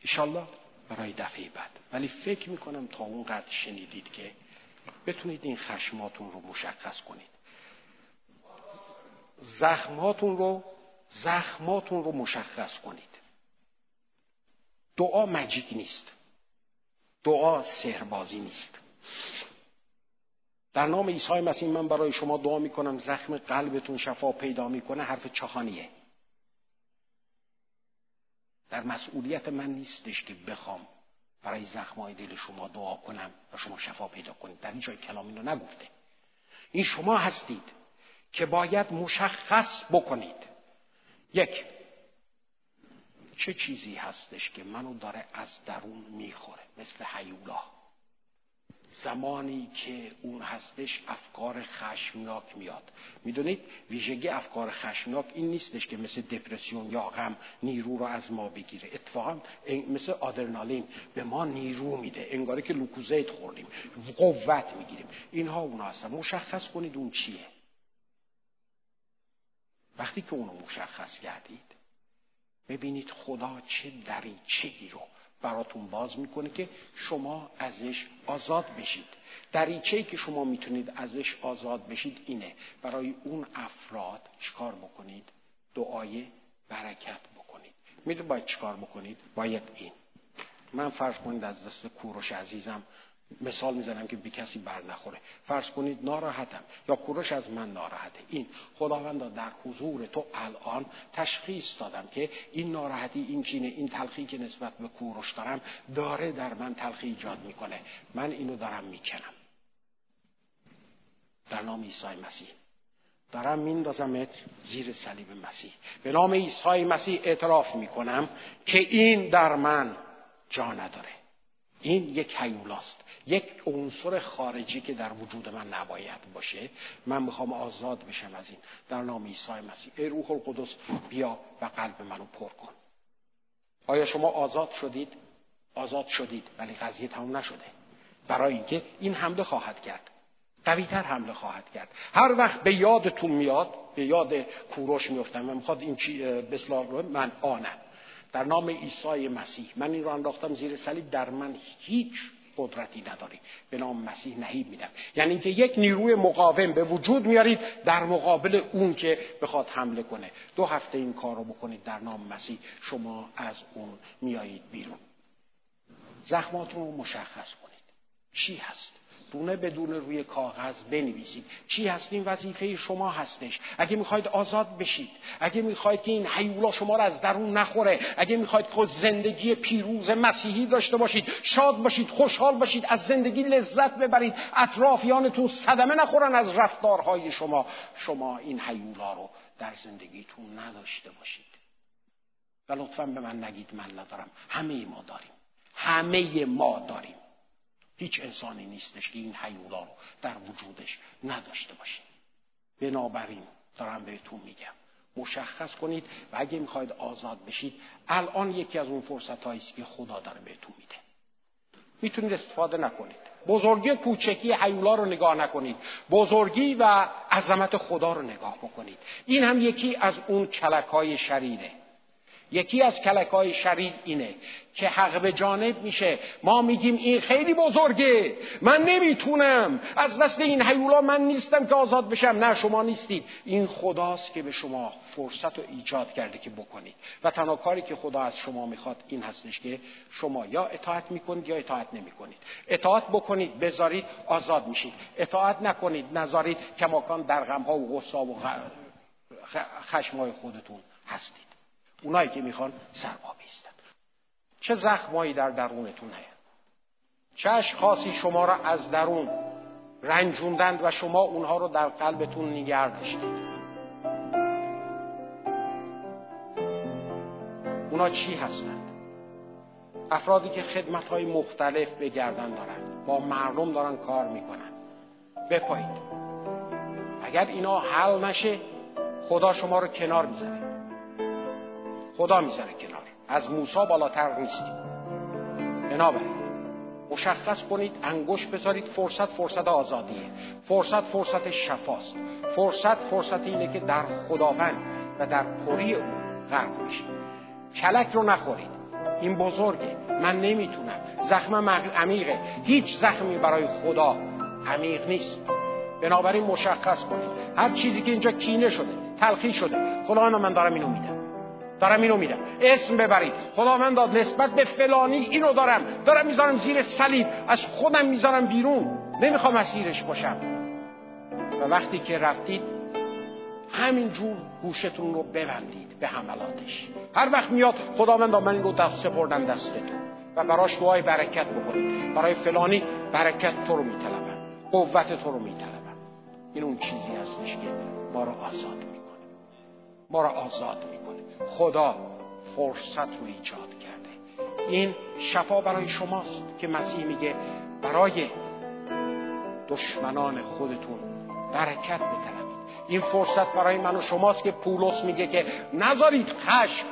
ایشالله برای دفعه بعد. ولی فکر می‌کنم تا اونقدر شنیدید که بتونید این خشماتون رو مشخص کنید. زخماتون رو زخماتون رو مشخص کنید. دعا مجیک نیست. دعا سهربازی نیست. در نام عیسی مسیح من برای شما دعا می‌کنم. زخم قلبتون شفا پیدا می‌کنه. حرف چهانیه در مسئولیت من نیستش که بخوام برای زخمای دل شما دعا کنم و شما شفا پیدا کنید. در این جای کلام اینو نگفته. این شما هستید که باید مشخص بکنید. یک چه چیزی هستش که منو داره از درون می‌خوره؟ مثل حیولا زمانی که اون هستش افکار خشمناک میاد. می‌دونید؟ ویژگی افکار خشمناک این نیستش که مثل دپرسیون یا غم نیرو رو از ما بگیره. اتفاقا مثل آدرنالین به ما نیرو میده. انگاره که لوکوزیت خوردیم. قوت می‌گیریم. اینها اونا هستن. مشخص کنید اون چیه. وقتی که اونو مشخص کردید ببینید خدا چه دریچه‌ای رو براتون باز می‌کنه که شما ازش آزاد بشید. دریچه‌ای که شما می‌تونید ازش آزاد بشید اینه. برای اون افراد چیکار بکنید؟ دعای برکت بکنید. می‌دونید باید چیکار بکنید؟ باید این. من فرض کنید از دست کوروش عزیزم مثال می‌زنم که بی کسی بر نخوره. فرض کنید ناراحتم یا کوروش از من ناراحته. این خداوندا در حضور تو الان تشخیص دادم که این ناراحتی این کینه این تلخی که نسبت به کوروش دارم داره در من تلخی ایجاد می‌کنه. من اینو دارم می‌کنم. در نام عیسی مسیح. دارم میندازمت زیر صلیب مسیح. به نام عیسی مسیح اعتراف می‌کنم که این در من جا نداره. این یک حیولاست یک عنصر خارجی که در وجود من نباید باشه. من می‌خوام آزاد بشم از این. در نام عیسی مسیح. ای روح القدس بیا و قلب منو پر کن. آیا شما آزاد شدید؟ آزاد شدید ولی قضیه تموم نشده. برای اینکه این حمله خواهد کرد. قویتر حمله خواهد کرد. هر وقت به یادتون میاد به یاد کوروش میفتم و می‌خواد این چی رو من آنم. در نام عیسی مسیح. من این رو انداختم زیر صلیب در من هیچ قدرتی نداری. به نام مسیح نهیب میدم. یعنی اینکه یک نیروی مقاوم به وجود میارید در مقابل اون که بخواد حمله کنه. دو هفته این کار رو بکنید در نام مسیح. شما از اون میایید بیرون. زخماتون رو مشخص کنید. چی هست؟ دونه بدون روی کاغذ بنویسید. چی هست این وظیفه شما هستش. اگه می‌خواید آزاد بشید اگه می‌خواید که این حیولا شما را از درون نخوره اگه می‌خواید خود زندگی پیروز مسیحی داشته باشید شاد باشید خوشحال باشید از زندگی لذت ببرید اطرافیانتون صدمه نخورن از رفتارهای شما. شما این حیولا رو در زندگیتون نداشته باشید. و لطفا به من نگید من ندارم. همه ما داریم. همه ما داریم. هیچ انسانی نیستش که این حیولا رو در وجودش نداشته باشه. بنابراین دارم بهتون میگم مشخص کنید و اگه می‌خواید آزاد بشید الان یکی از اون فرصت است که خدا داره بهتون میده. می‌تونید استفاده نکنید. بزرگی کوچکی حیولا رو نگاه نکنید. بزرگی و عظمت خدا رو نگاه بکنید. این هم یکی از اون کلک های شریره. یکی از کلکای شریر اینه که حق به جانب میشه. ما میگیم این خیلی بزرگه. من نمی‌تونم. از دست این حیولا من نیستم که آزاد بشم. نه شما نیستید. این خداست که به شما فرصت رو ایجاد کرده که بکنید. و تنها کاری که خدا از شما می‌خواد این هستش که شما یا اطاعت می‌کنید یا اطاعت نمی‌کنید. اطاعت بکنید بذارید آزاد میشید. اطاعت نکنید نذارید کماکان در غمها و غصا و خشمهای خودتون هستید. اونایی که می‌خوان سرما بیستن چه زخمایی در درونتون هست چه اشخاصی شما را از درون رنجوندند و شما اونها رو در قلبتون نگر داشتید؟ اونا چی هستند؟ افرادی که خدمت های مختلف به گردن دارند با مردم دارن کار می‌کنن. بپایید. اگر اینا حل نشه خدا شما رو کنار می‌زنه خدا می‌ذاره کنار. از موسا بالاتر نیستیم بنابراین مشخص کنید انگوش بذارید فرصت فرصت آزادیه. فرصت فرصت شفاست. فرصت فرصت اینه که در خداوند و در پری او غرق بشید. کلک رو نخورید. این بزرگه. من نمی‌تونم. زخمم عمیقه. هیچ زخمی برای خدا عمیق نیست. بنابراین مشخص کنید. هر چیزی که اینجا کینه شده تلخی شده. خدا من دارم اینو میدم. دارم اینو میدم اسم ببرید. خدا من داد نسبت به فلانی اینو دارم. دارم می‌ذارم زیر صلیب. از خودم می‌ذارم بیرون. نمی‌خوام اسیرش باشم. و وقتی که رفتید همینجور گوشتون رو ببندید به حملاتش. هر وقت میاد خدا من این رو دست سپردم دستتون. و براش دعای برکت بکنید. برای فلانی برکت تو رو میطلبم. قوت تو رو میطلبم. این اون چیزی هستش که ما رو آزاد می‌کنه. ما رو آزاد می‌کنه. خدا فرصت رو ایجاد کرده. این شفا برای شماست که مسیح میگه برای دشمنان خودتون برکت بطلبید. این فرصت برای من و شماست که پولس میگه که نذارید خشم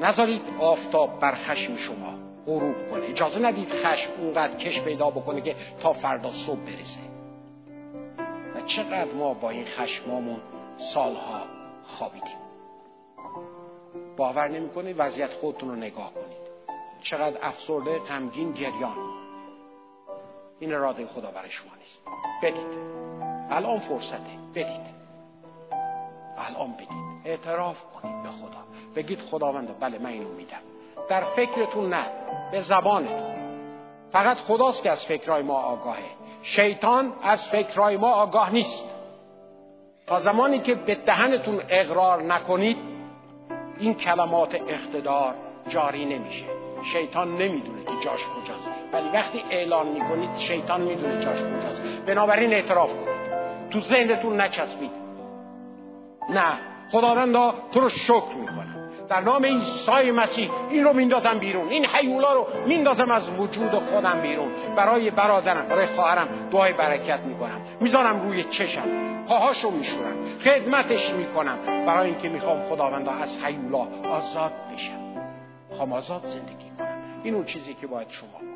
نذارید آفتاب بر خشم شما غروب کنه. اجازه ندید خشم اونقدر کش پیدا بکنه که تا فردا صبح برسه. و چقدر ما با این خشمامون سالها خوابیدیم. باور نمی‌کنید وضعیت خودتون رو نگاه کنید. چقدر افسرده غمگین گریان. این اراده خدا برای شما نیست. بدید. الان فرصته. بدید. الان بدید. اعتراف کنید به خدا. بگید خداوند بله من اینو میدم. در فکرتون نه به زبانتون. فقط خداست که از فکرهای ما آگاهه. شیطان از فکرهای ما آگاه نیست. تا زمانی که به دهنتون اقرار نکنید این کلمات اقتدار جاری نمیشه. شیطان نمی‌دونه که جاش کجاست. ولی وقتی اعلان می‌کنید شیطان می‌دونه جاش کجاست. بنابراین اعتراف کنید. تو ذهنتون نچسبید. نه. خداوندا تو رو شکر می‌کنم در نام عیسی مسیح. این رو میندازم بیرون. این حیولا رو میندازم از وجود خودم بیرون. برای برادرم برای خواهرم دعای برکت می‌کنم. می‌ذارم روی چشم. پاهاشو میشورم. خدمتش می‌کنم. برای اینکه می‌خوام خداوندا از حیولا آزاد بشم می‌خوام آزاد زندگی کنم. این اون چیزی که باید شما